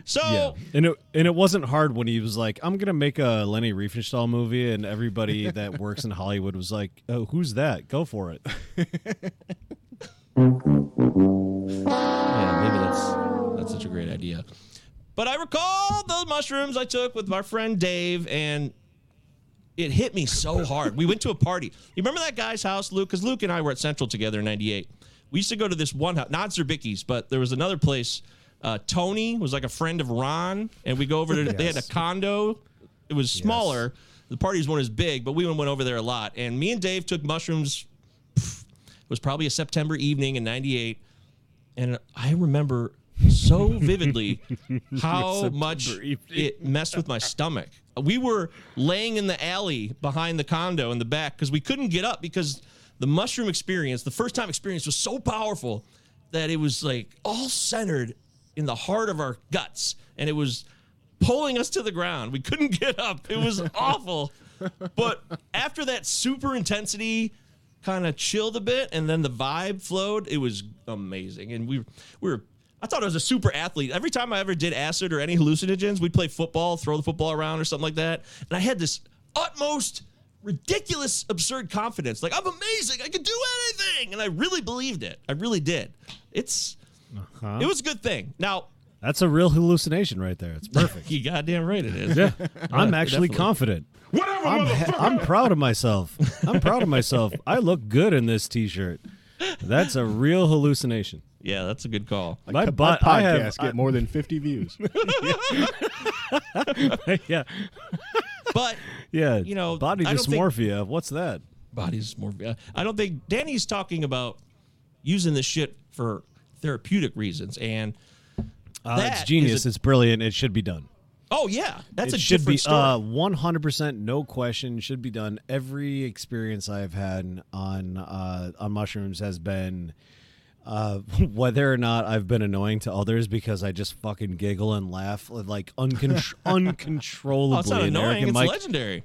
So Yeah, and it and it wasn't hard when he was like, "I'm gonna make a Leni Riefenstahl movie," and everybody that works in Hollywood was like, "Oh, who's that? Go for it." Yeah, maybe that's that's such a great idea. But I recall those mushrooms I took with my friend Dave, and it hit me so hard. We went to a party. You remember that guy's house, Luke? Because Luke and I were at Central together in '98. We used to go to this one house, not Zerbicki's, but there was another place. Uh, Tony was like a friend of Ron, and we go over to. They had a condo. It was smaller. The parties weren't as big, but we went over there a lot. And me and Dave took mushrooms. pff, It was probably a September evening in '98 and I remember so vividly how much evening. it messed with my stomach. We were laying in the alley behind the condo in the back because we couldn't get up because the mushroom experience, the first time experience, was so powerful that it was like all centered in the heart of our guts, and it was pulling us to the ground. We couldn't get up. It was awful. But after that super intensity kind of chilled a bit and then the vibe flowed, it was amazing. And we we were I thought I was a super athlete. Every time I ever did acid or any hallucinogens, we'd play football, throw the football around or something like that. And I had this utmost ridiculous absurd confidence. Like I'm amazing. I can do anything. And I really believed it. I really did. It's uh-huh. it was a good thing. Now, That's a real hallucination right there. It's perfect. you goddamn right it is. yeah, I'm actually definitely. confident. Whatever, I'm ha- I'm proud of myself. I'm proud of myself. I look good in this T-shirt. That's a real hallucination. Yeah, that's a good call. My My butt, I podcast have, get more than 50 views. yeah, But yeah. You know, body don't think- dysmorphia. What's that? Body. Uh, I don't think Danny's talking about using this shit for therapeutic reasons. And Uh, it's genius. a- it's brilliant. It should be done. oh yeah, that's it a should be different story. uh 100% no question should be done every experience i've had on uh on mushrooms has been uh whether or not i've been annoying to others because i just fucking giggle and laugh like uncon- uncontrollably oh, it's not And annoying. Eric and It's Mike, legendary.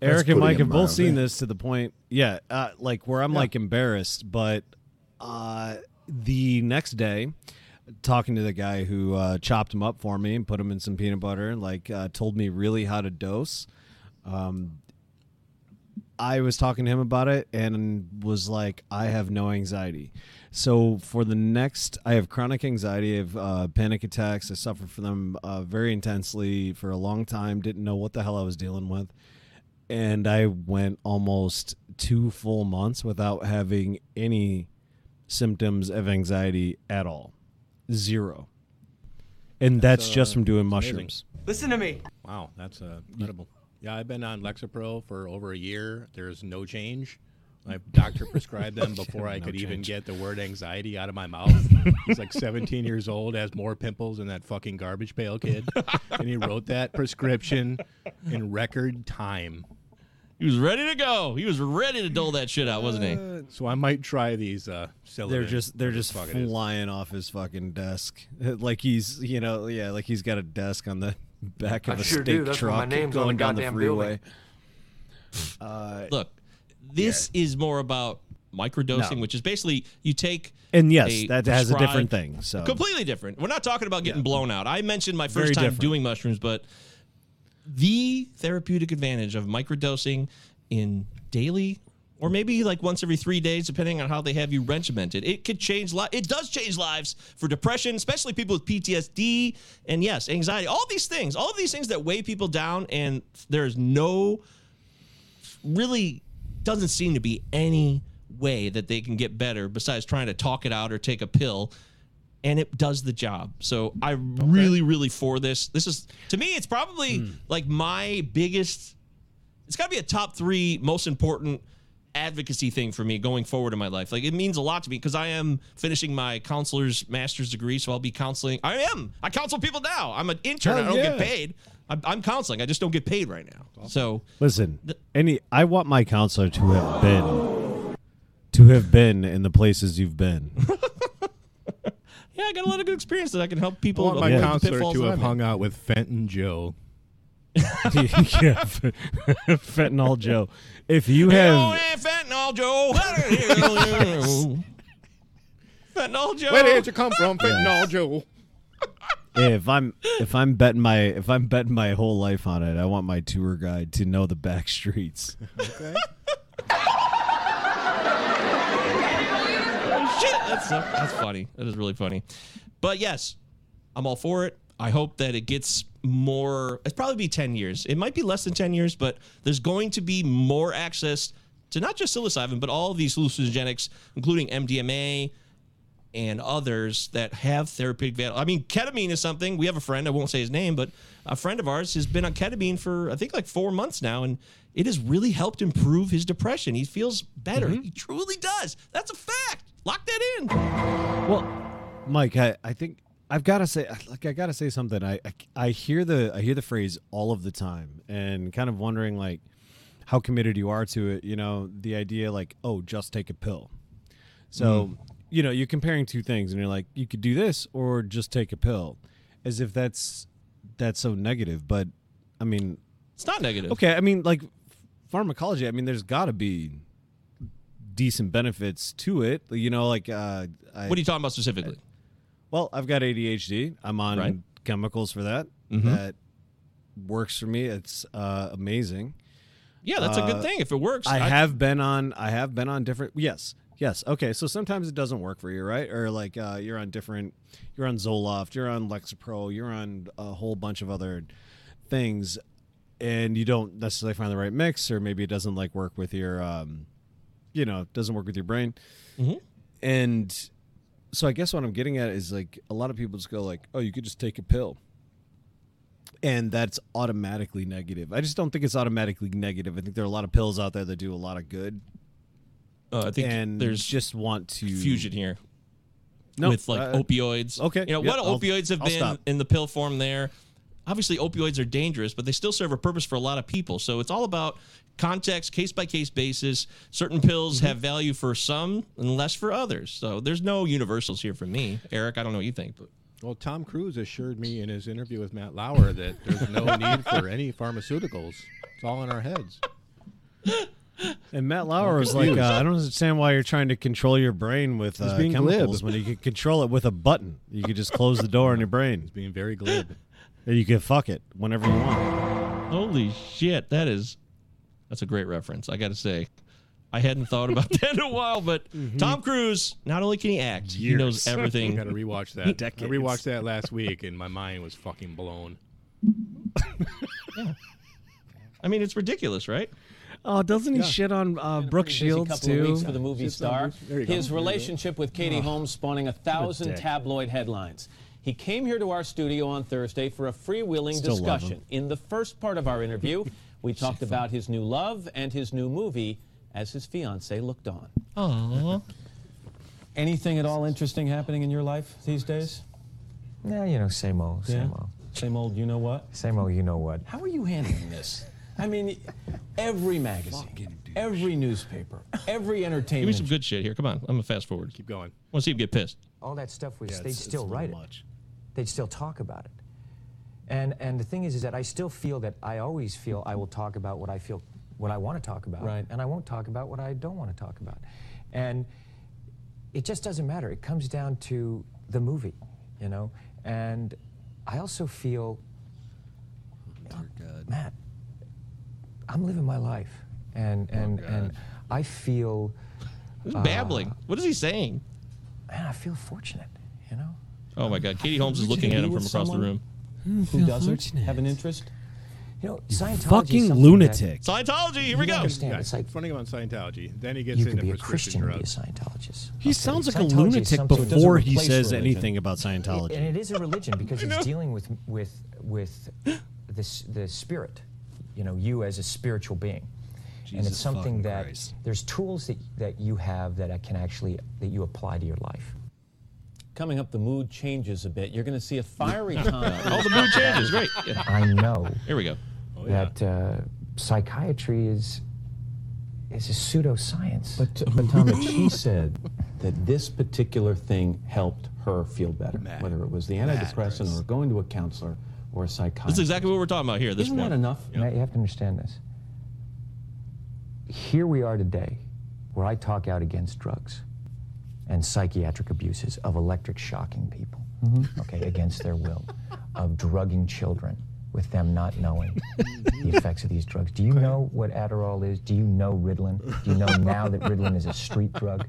Eric and Mike have both mildly. seen this to the point yeah uh like where i'm like embarrassed but uh the next day talking to the guy who uh, chopped him up for me and put him in some peanut butter, and like uh, told me really how to dose. Um, I was talking to him about it and was like, I have no anxiety. So for the next, I have chronic anxiety, I have uh, panic attacks. I suffered from them uh, very intensely for a long time. Didn't know what the hell I was dealing with, and I went almost two full months without having any symptoms of anxiety at all. Zero. And that's, uh, just from doing that's amazing. mushrooms. Listen to me. Wow, that's uh, incredible. Yeah, I've been on Lexapro for over a year. There's no change. My doctor prescribed them before I No could even get the word anxiety out of my mouth. He's like 17 years old, has more pimples than that fucking garbage pail kid. and he wrote that prescription in record time. He was ready to go. He was ready to dole that shit out, wasn't he? So I might try these uh They're just they're just the fuck it is. flying off his fucking desk, like he's you know yeah like he's got a desk on the back of I a sure steak do. That's why my truck name's on going the down the freeway. building. Look, This is more about microdosing, No. which is basically you take And yes, a that has a different thing. So completely different. We're not talking about getting blown out. I mentioned my Very first time different. doing mushrooms, but the therapeutic advantage of microdosing in daily or maybe like once every three days, depending on how they have you regimented. It could change li- It does change lives for depression, especially people with PTSD and yes, anxiety. All these things, all of these things that weigh people down, and there's no really doesn't seem to be any way that they can get better besides trying to talk it out or take a pill. And it does the job. So i'm really really for this. This is to me it's probably hmm. like my biggest it's got to be a top three most important advocacy thing for me going forward in my life. Like it means a lot to me because i am finishing my counselor's master's degree so i'll be counseling i am. I counsel people now. I'm an intern. I don't get paid I'm, I'm counseling i just don't get paid right now so listen, any I want my counselor to have been to have been in the places you've been. yeah i got a lot of good experiences. i can help I people want my avoid the counselor to have hung out with Fenton Joe. yeah, fentanyl Joe. If you Oh, have yeah, fentanyl Joe. fentanyl Joe. Where did you come from, Fentanyl Joe? If I'm if I'm betting my if I'm betting my whole life on it, I want my tour guide to know the back streets. Okay. Oh, shit, that's that's funny. That is really funny. But yes, I'm all for it. I hope that it gets more. It's probably be 10 years. It might be less than 10 years, but there's going to be more access to not just psilocybin, but all of these hallucinogenics, including MDMA and others that have therapeutic value. I mean, ketamine is something. We have a friend, I won't say his name, but a friend of ours has been on ketamine for I think like 4 months now and it has really helped improve his depression. He feels better. Mm-hmm. He truly does. That's a fact. Lock that in. Well, Mike, I, I think I've got to say, like, I got to say something. I, I I hear the I hear the phrase all of the time, and kind of wondering like how committed you are to it. You know, the idea like, oh, just take a pill. So, mm. You know, you're comparing two things, and you're like, you could do this or just take a pill, as if that's that's so negative. But I mean, It's not negative. okay, I mean, like pharmacology. I mean, there's got to be decent benefits to it. You know, like uh, I, What are you talking about specifically? well, I've got ADHD. I'm on Right. chemicals for that. Mhm. That works for me. It's uh, amazing. Yeah, that's a good Uh, thing if it works. I have been on. I have been on different. Yes, yes. Okay, so sometimes it doesn't work for you, right? Or like uh, you're on different. You're on Zoloft. You're on Lexapro. You're on a whole bunch of other things, and you don't necessarily find the right mix, or maybe it doesn't like work with your. Um, you know, doesn't work with your brain, Mhm. and so I guess what I'm getting at is like a lot of people just go like, "Oh, you could just take a pill." And that's automatically negative. I just don't think it's automatically negative. I think there are a lot of pills out there that do a lot of good, Uh, I think and there's just want to fusion here No, with like uh, opioids. okay, you know yeah, what I'll- opioids have I'll been stop. in the pill form there. Obviously, opioids are dangerous, but they still serve a purpose for a lot of people. So it's all about context, case by case basis. Certain pills Mm-hmm. have value for some and less for others. So there's no universals here for me, Eric. I don't know what you think, but Well, Tom Cruise assured me in his interview with Matt Lauer that there's no need for any pharmaceuticals. It's all in our heads. And Matt Lauer was like, uh, I don't understand why you're trying to control your brain with He's uh, being chemicals glib. when you could control it with a button. You could just close the door on your brain, He's Being very glib. and you can fuck it whenever you want. holy shit, that is that's a great reference. I got to say. I hadn't thought about that in a while, but Tom Cruise, not only can he act, he knows Years. I everything. got to rewatch that. I rewatched that last week, and my mind was fucking blown. I mean, it's ridiculous, right? Oh, doesn't he shit on uh, Brooke busy Shields couple too? Of weeks for the movie Just star. numbers. There you go. His go. relationship with Katie Holmes spawning a thousand dick. tabloid headlines. He came here to our studio on Thursday for a freewheeling Still discussion. In the first part of our interview, we talked about his new love and his new movie as his fiance looked on. Aww. Anything at all interesting happening in your life these days? Yeah, you know, same old, same Yeah. old. Same old, you know what? Same old, you know what. How are you handling this? I mean, every magazine, every newspaper, every entertainment. Give me some good shit here. Come on, I'm gonna fast forward. Keep going. want to see him get pissed. All that stuff was, Yeah, they'd it's- it's still a little write it. much. They'd still talk about it. And, and the thing is, is that I still feel that I always feel I will talk about what I feel what I want to talk about, Right. and I won't talk about what I don't want to talk about. And it just doesn't matter. It comes down to the movie, you know. And I also feel, Matt, I'm living my life, and and and I feel. Who's uh, babbling? What is he saying? Man, I feel fortunate, you know. Oh my God! Katie Holmes is looking at him from across the room. Who doesn't have an interest? You know, Scientology. fucking something lunatic. Scientology. Here we You go. understand, Yeah, it's like funny about Scientology. Then he gets you into could be a Christian and be a. Scientologist. He Okay? sounds like a lunatic before he says religion. anything about Scientology. And it is a religion because it's dealing with with with this the spirit, you know, you as a spiritual being. and it's something that Christ. there's tools that, that you have that I can actually that you apply to your life. Coming up, the mood changes a bit. You're going to see a fiery time. Oh, the mood changes. Great. Yeah. I know Here we go. that uh, psychiatry is is a pseudoscience. But, but Thomas, she said that this particular thing helped her feel better, whether it was the antidepressant or going to a counselor or a psychiatrist. This is exactly what we're talking about here. This Isn't point. that enough? Matt, you have to understand this. Here we are today, where I talk out against drugs and psychiatric abuses of electric shocking people, mm-hmm. okay, against their will, of drugging children with them not knowing the effects of these drugs. Do you know what Adderall is? Do you know Ritalin? Do you know now that Ritalin is a street drug?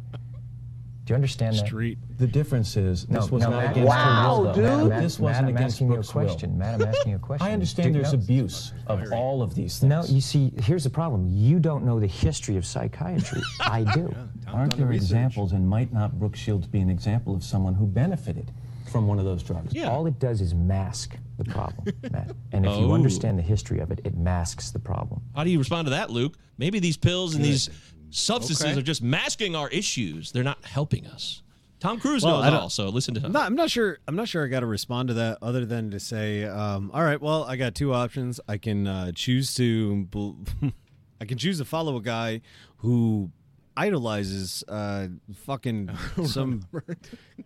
Do you understand that? Street. The difference is No, this was no, not Matt, against wow, her will, though. dude. Matt, this wasn't Matt, I'm against asking a will. question. Matt, I'm asking you a question. I understand Do- there's no. abuse of all of these things. No, you see, here's the problem. You don't know the history of psychiatry. I do. Aren't there examples, and might not Brooke Shields be an example of someone who benefited from one of those drugs? Yeah. All it does is mask the problem, Matt. And if Oh. you understand the history of it, it masks the problem. How do you respond to that, Luke? Maybe these pills and these substances Okay. are just masking our issues. They're not helping us. Tom Cruise Well, knows all, so listen to him. I'm not, I'm not sure. I'm not sure. I got to respond to that other than to say, um, all right. Well, I got two options. I can uh, choose to, I can choose to follow a guy who idolizes uh, fucking some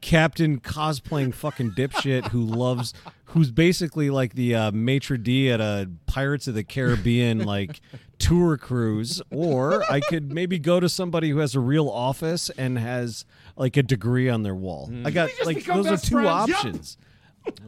captain cosplaying fucking dipshit who loves, who's basically like the uh, maitre d at a Pirates of the Caribbean like tour cruise, or I could maybe go to somebody who has a real office and has like a degree on their wall. I got like those are two options.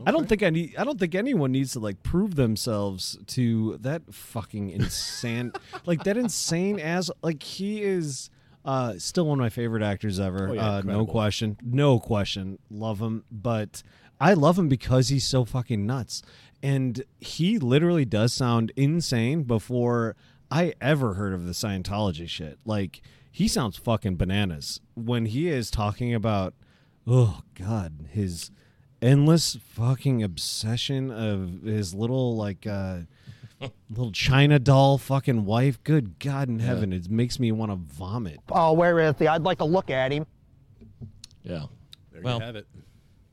I don't think I need. I don't think anyone needs to like prove themselves to that fucking insane, like that insane ass. Like he is uh still one of my favorite actors ever. Oh, yeah, uh, no question, no question. Love him, but I love him because he's so fucking nuts, and he literally does sound insane before I ever heard of the Scientology shit. Like he sounds fucking bananas when he is talking about. Oh God, his endless fucking obsession of his little like uh little china doll fucking wife good god in heaven it makes me want to vomit Oh, where is he? I'd like to look at him. Yeah. There Well, you have it.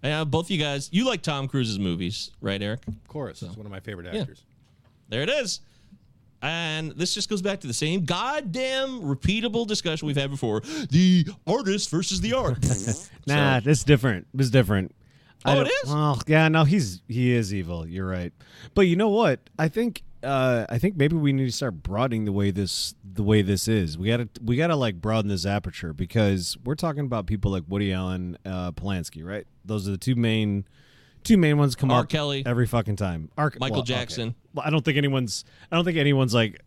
Yeah, both you guys, you like Tom Cruise's movies, right, Eric? Of course, it's one of my favorite Yeah. actors. There it is. And this just goes back to the same goddamn repeatable discussion we've had before: the artist versus the art. nah So- it's different it's different I Oh, it don't- is? well yeah no he's he is evil you're right but you know what i think uh i think maybe we need to start broadening the way this the way this is we gotta we gotta like broaden this aperture because we're talking about people like woody allen uh polanski right those are the two main two main ones come R. up Kelly. every fucking time R. Michael well, okay. Jackson. well i don't think anyone's i don't think anyone's like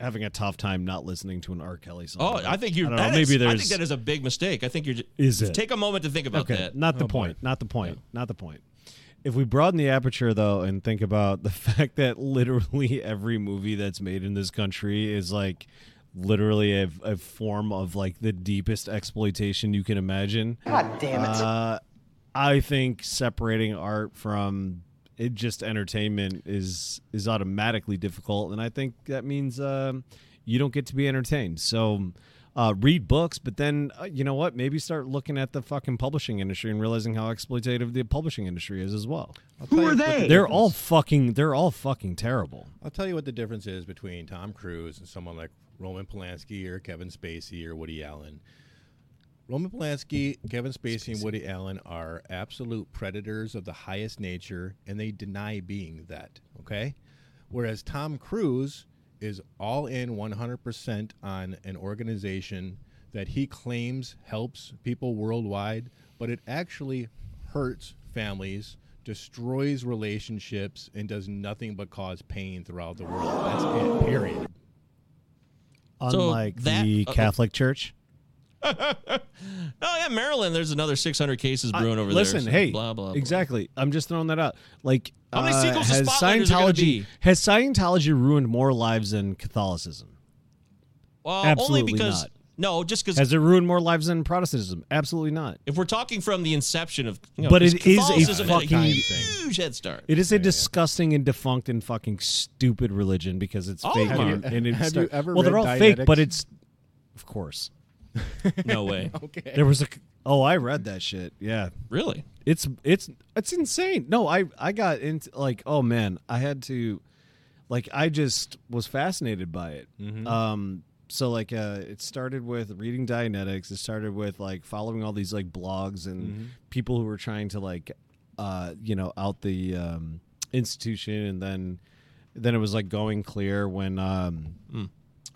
having a tough time not listening to an r kelly song Oh, I think you're. I that maybe is- I think that is a big mistake. I think you're. Just, Is it? Take a moment to think about okay, that. Not the Oh, boy. point. Not the point. Not the point. If we broaden the aperture though and think about the fact that literally every movie that's made in this country is like literally a, a form of like the deepest exploitation you can imagine. God damn it. Uh, I think separating art from it just entertainment is is automatically difficult, and I think that means um, you don't get to be entertained. So. Uh, read books, but then uh, you know what? Maybe start looking at the fucking publishing industry and realizing how exploitative the publishing industry is as well. Who are they? They're all fucking. They're all fucking terrible. I'll tell you what the difference is between Tom Cruise and someone like Roman Polanski or Kevin Spacey or Woody Allen. Roman Polanski, Kevin Spacey, and Woody Allen are absolute predators of the highest nature, and they deny being that. Okay, whereas Tom Cruise is all in 100% on an organization that he claims helps people worldwide, but it actually hurts families, destroys relationships, and does nothing but cause pain throughout the world. That's it, period. Unlike that- the uh, Catholic Church. Oh yeah, Maryland. There's another 600 cases brewing I- over listen, there. so hey, blah blah. blah. exactly. I'm just throwing that out. Like, How many uh, sequels to has Spotlight is Scientology be? has Scientology ruined more lives than Catholicism? Well, Absolutely only because not. no, just because Has it ruined more lives than Protestantism? Absolutely not. if we're talking from the inception of, you know, But 'cause it is a Catholicism had fucking- huge head start. It is a disgusting and defunct and fucking stupid religion because it's All fake. of and- are. and it Have start- you ever well, they're read all fake, but it's of course. No way. Okay. There was a oh, I read that shit. Yeah, Really? it's it's it's insane. No, I I got into like oh man, I had to like I just was fascinated by it. Mm-hmm. Um so like uh it started with reading Dianetics, it started with like following all these like blogs and Mm-hmm. people who were trying to like uh you know out the um institution and then then it was like going clear when um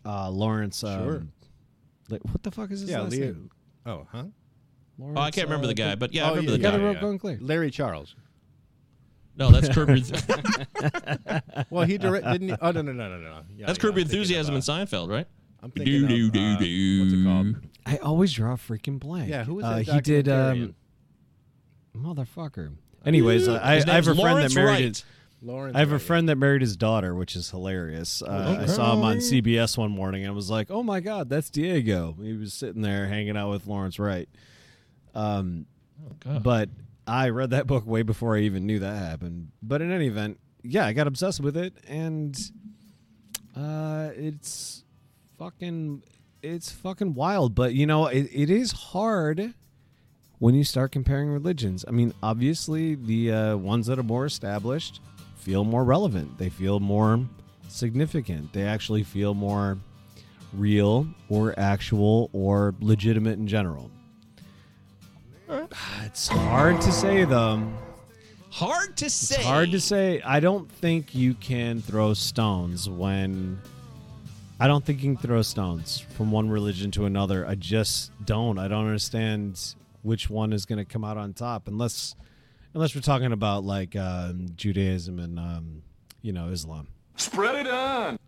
uh Lawrence um. Sure. Like, what the fuck is his Yeah, last Leo- name? Oh, huh? Lawrence, Oh, I can't remember uh, the guy, but yeah, I Oh, remember yeah, the got guy. it yeah, real yeah. going clear. Larry Charles. No, that's Curb Your Enthusiasm. Well, he direct, didn't. He? Oh no no no no no. Yeah, that's yeah, Curb Your I'm thinking Enthusiasm of, in uh, Seinfeld, right? I'm thinking of, uh, what's it called? I always draw a freaking blank. Yeah, who was uh, he did um, motherfucker. Anyways, uh, I, His I have a friend Lawrence that married Wright. his, Lawrence. I have a friend that married his daughter, which is hilarious. Uh, I saw him on CBS one morning and was like, "Oh my god, that's Diego." He was sitting there hanging out with Lawrence Wright. Um, God. but I read that book way before I even knew that happened. But in any event, yeah, I got obsessed with it, and uh, it's fucking, it's fucking wild. But you know, it, it is hard when you start comparing religions. I mean, obviously, the uh, ones that are more established feel more relevant. They feel more significant. They actually feel more real or actual or legitimate in general. It's hard to say though. Hard to say. It's hard to say. I don't think you can throw stones when. I don't think you can throw stones from one religion to another. I just don't. I don't understand which one is going to come out on top, unless, unless we're talking about like um, Judaism and um, you know Islam. Spread it on.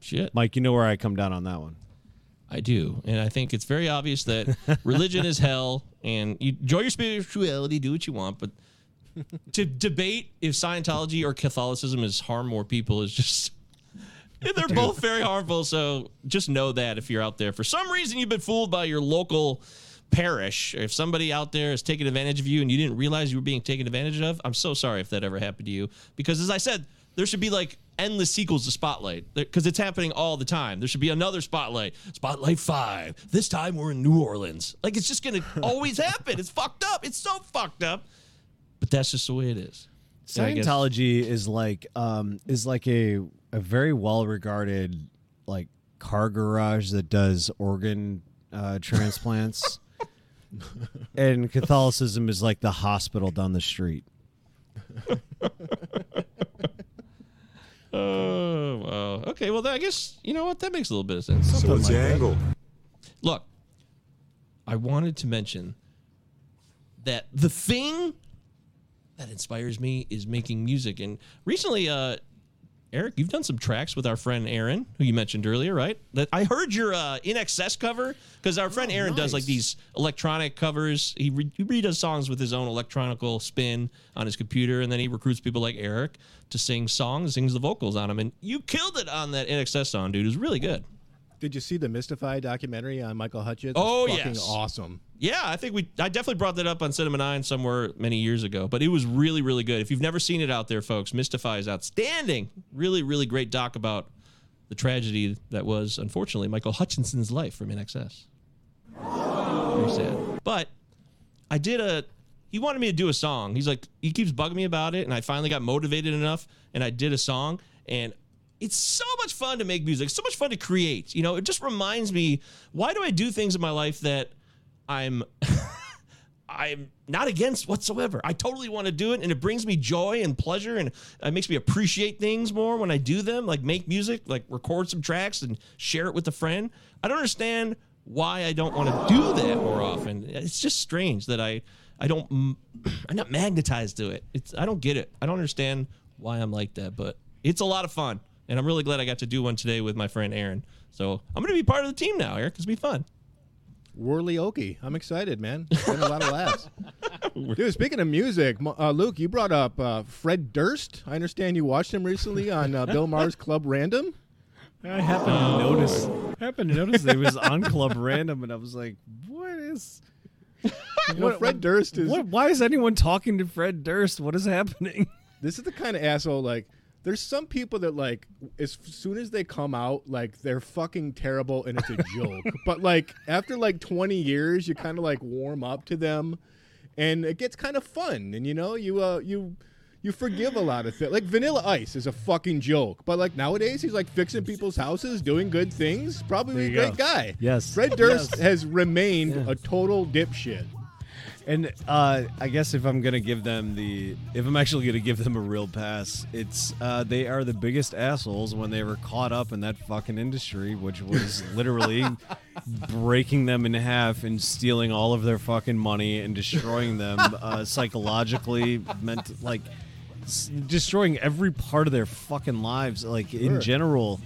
Shit. Mike, you know where I come down on that one. I do, and I think it's very obvious that religion is hell, and you enjoy your spirituality, do what you want, but to debate if Scientology or Catholicism is harm more people is just they're both very harmful. So just know that if you're out there, for some reason you've been fooled by your local parish, or if somebody out there is taking advantage of you and you didn't realize you were being taken advantage of, I'm so sorry if that ever happened to you. Because as I said, there should be like endless sequels to Spotlight because it's happening all the time. There should be another Spotlight, Spotlight 5. This time we're in New Orleans. Like it's just going to always happen. It's fucked up. It's so fucked up. But that's just the way it is. Scientology is like um, is like a a very well regarded like car garage that does organ uh, transplants, and Catholicism is like the hospital down the street. Oh, wow. Okay, well, I guess, you know what? That makes a little bit of sense. So what's the angle? Look, I wanted to mention that the thing that inspires me is making music. And recently, uh, Eric, you've done some tracks with our friend Aaron, who you mentioned earlier, right? That I heard your uh, INXS cover because our friend Aaron does like these electronic covers. He, re- he redoes songs with his own electronical spin on his computer, and then he recruits people like Eric to sing songs, sings the vocals on them. And you killed it on that INXS song, dude. It was really good. Did you see the Mystify documentary on Michael Hutchence? Oh, fucking yes. awesome. Yeah, I think we. I definitely brought that up on Cinema Nine somewhere many years ago, but it was really, really good. If you've never seen it out there, folks, Mystify is outstanding. Really, really great doc about the tragedy that was, unfortunately, Michael Hutchinson's life from INXS. Very sad. But I did a. He wanted me to do a song. He's like, he keeps bugging me about it, and I finally got motivated enough, and I did a song, and it's so much fun to make music. So much fun to create. You know, it just reminds me why do I do things in my life that I'm I'm not against whatsoever. I totally want to do it, and it brings me joy and pleasure, and it makes me appreciate things more when I do them. Like make music, like record some tracks and share it with a friend. I don't understand why I don't want to do that more often. It's just strange that I I don't I'm not magnetized to it. It's I don't get it. I don't understand why I'm like that, but it's a lot of fun, and I'm really glad I got to do one today with my friend Aaron. So I'm gonna be part of the team now, Eric. It's gonna be fun. Whirly Okie. I'm excited, man. Getting a lot of laughs. Dude, speaking of music, uh, Luke, you brought up uh, Fred Durst. I understand you watched him recently on uh, Bill Maher's Club Random. I happened to notice. happened to notice that he was on Club Random, and I was like, "What is?" You know, Fred Durst is. What, why is anyone talking to Fred Durst? What is happening? This is the kind of asshole like. There's some people that like as soon as they come out, like they're fucking terrible and it's a joke. but like after like 20 years, you kind of like warm up to them, and it gets kind of fun. And you know, you uh you you forgive a lot of things. Like Vanilla Ice is a fucking joke, but like nowadays he's like fixing people's houses, doing good things. Probably a great go. guy. Yes. Fred Durst Yes. has remained Yeah. a total dipshit. And uh, I guess if I'm gonna give them the, if I'm actually gonna give them a real pass, it's uh, they are the biggest assholes when they were caught up in that fucking industry, which was literally breaking them in half and stealing all of their fucking money and destroying them uh, psychologically, meant like s- destroying every part of their fucking lives, like in Sure. general.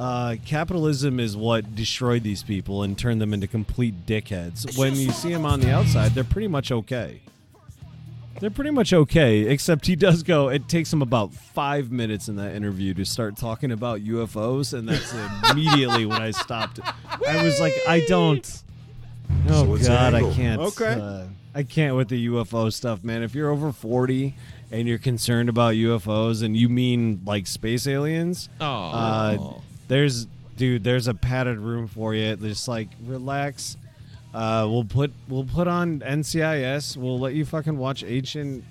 Uh, capitalism is what destroyed these people and turned them into complete dickheads. When you see them on the outside, they're pretty much okay. They're pretty much okay, except he does go. It takes him about five minutes in that interview to start talking about UFOs, and that's immediately when I stopped. I was like, I don't. Oh what's the God, I can't. Okay. uh, I can't with the UFO stuff, man. If you're over forty and you're concerned about UFOs, and you mean like space aliens, Oh. uh, there's dude, there's a padded room for you. Just like relax. Uh, we'll put we'll put on NCIS. We'll let you fucking watch ancient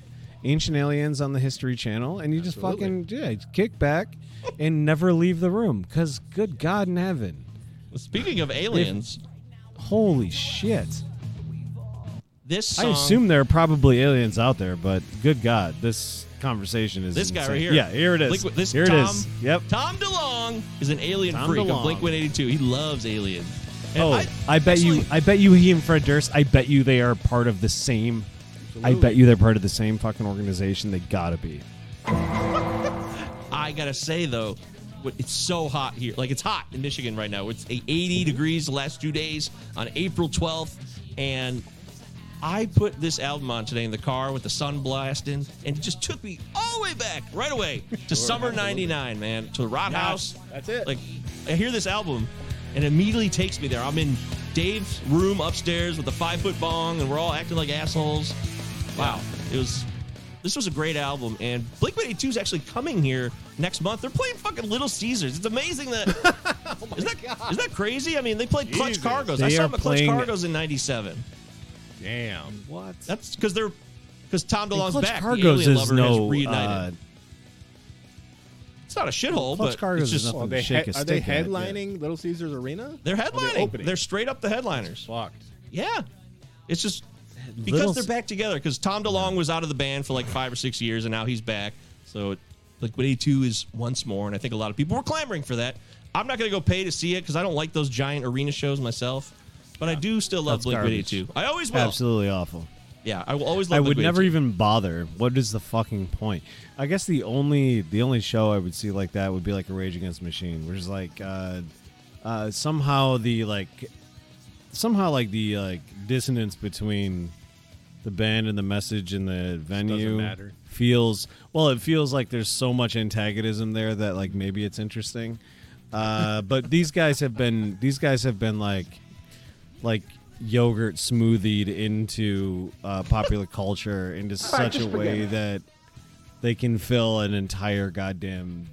ancient aliens on the History Channel, and you just fucking yeah, kick back and never leave the room. Cause good God in heaven, Speaking of aliens, holy shit! this song, I assume there are probably aliens out there, but good God, this conversation is this guy right here. Yeah, here it is. Blink- this here Tom, it is. Yep. Tom Is an alien Tom freak DeLonge. of Blink 182. He loves aliens. And Oh, I, bet you, I bet you, he and Fred Durst. I bet you they are part of the same. I bet you they're part of the same fucking organization. They gotta be. I gotta say though, it's so hot here. Like it's hot in Michigan right now. It's 80 degrees the last two days on April 12th, and I put this album on today in the car with the sun blasting, and it just took me all the way back, right away to summer '99, man, to the Rot House. That's it. Like I hear this album, and it immediately takes me there. I'm in Dave's room upstairs with a five foot bong, and we're all acting like assholes. Wow, it was. This was a great album, and Blink 182 is actually coming here next month. They're playing fucking Little Caesars. It's amazing that. Oh isn't that isn't that crazy? I mean, they played Clutch Jesus. Cargos. I They saw them at Clutch Cargos in '97. Damn. What? That's because they're because Tom DeLonge's Clutch back. the Cargos alien is lover no. has reunited. Uh, it's not a shithole, Clutch but Cargos it's is just nothing Are they, shake he- a are they stick at, yeah. headlining Little Caesars Arena? they're Are they headlining. opening? They're straight up the headliners. fucked. Yeah, it's just because Little they're back together. Because Tom DeLonge was out of the band for like five or six years, and now he's back. So Liquid A Two is once more, and I think a lot of people were clamoring for that. I'm not going to go pay to see it because I don't like those giant arena shows myself. But I do still love That's Blink garbage. 182. I always will. Absolutely awful. Yeah, I will always love. I would Blink never even bother. What is the fucking point? I guess the only the only show I would see like that would be like a Rage Against the Machine, which is like uh, uh, somehow the like somehow like the like dissonance between the band and the message and the venue matter. feels well. It feels like there's so much antagonism there that like maybe it's interesting. Uh, but these guys have been these guys have been like like yogurt smoothied into uh, popular culture into such a way that they can fill an entire goddamn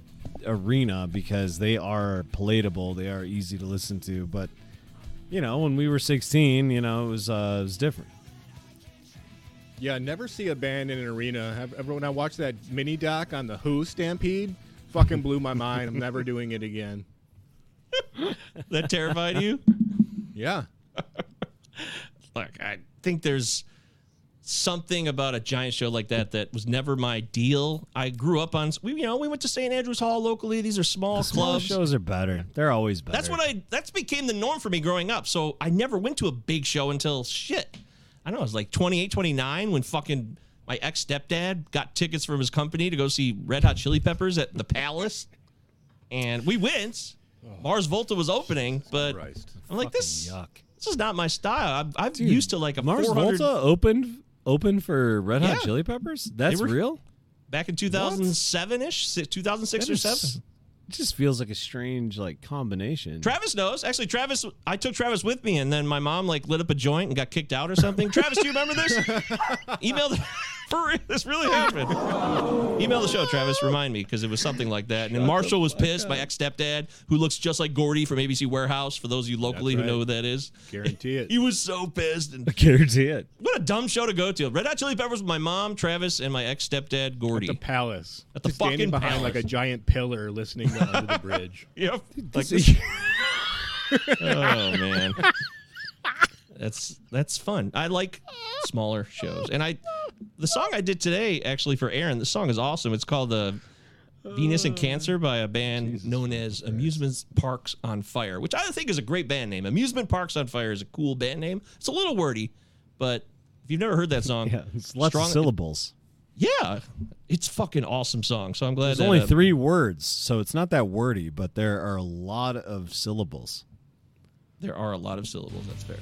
arena because they are palatable, they are easy to listen to. But you know, when we were 16, you know, it was uh, it was different. Yeah, never see a band in an arena. Have, ever, when I watched that mini doc on the Who Stampede, fucking blew my mind. I'm never doing it again. that terrified you. Yeah. Look, I think there's something about a giant show like that that was never my deal. I grew up on we you know we went to St. Andrews Hall locally. These are small Small clubs. shows are better. They're always better. That's what I. That's became the norm for me growing up. So I never went to a big show until shit. I don't know. I was like 28, 29 when fucking my ex stepdad got tickets from his company to go see Red Hot Chili Peppers at the Palace, and we went. Mars Volta was opening, but I'm like this. yuck. This is not my style. I'm, I'm used to like a Mars 400 Volta opened open for Red Hot Yeah. Chili Peppers. That's real. back in 2007 ish, 2006 That or is- seven. It just feels like a strange like combination. Travis knows. Actually, Travis, I took Travis with me, and then my mom like lit up a joint and got kicked out or something. Travis, do you remember this? Email the, for real, this really happened. Email the show, Travis. Remind me because it was something like that. And then Marshall was pissed. My ex stepdad, who looks just like Gordy from ABC Warehouse. For those of you locally That's who know who that is, Guarantee it. he was so pissed. And I guarantee it. what a dumb show to go to. Red Hot Chili Peppers with my mom, Travis, and my ex stepdad, Gordy. The palace. At the Just standing fucking behind palace. like a giant pillar, listening to Under the Bridge. Yep. Like This this. is- oh man. That's that's fun. I like smaller shows. And I the song I did today actually for Aaron, the song is awesome. It's called uh, Venus and Cancer by a band known as Amusement Parks on Fire, which I think is a great band name. Amusement Parks on Fire is a cool band name. It's a little wordy, but if you've never heard that song, yeah, it's lots strong- of syllables. Yeah, it's fucking awesome song. So I'm glad There's that, only uh, three words, so it's not that wordy, but there are a lot of syllables. there are a lot of syllables. That's fair.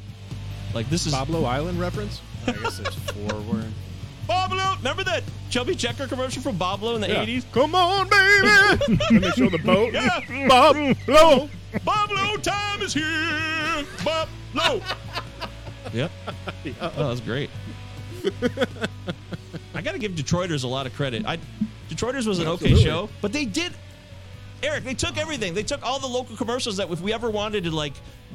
Like this is Boblo Island reference? I guess it's four words. Boblo. Remember that Chubby Checker commercial from Boblo in the Yeah. 80s? Come on, baby! and they show the boat. Yeah. Pablo! Boblo time is here. Boblo. yep. Oh, was great. I got to give Detroiters a lot of credit. I Detroiters was an okay Absolutely. show, but they did. Eric, they took everything. They took all the local commercials that if we ever wanted to like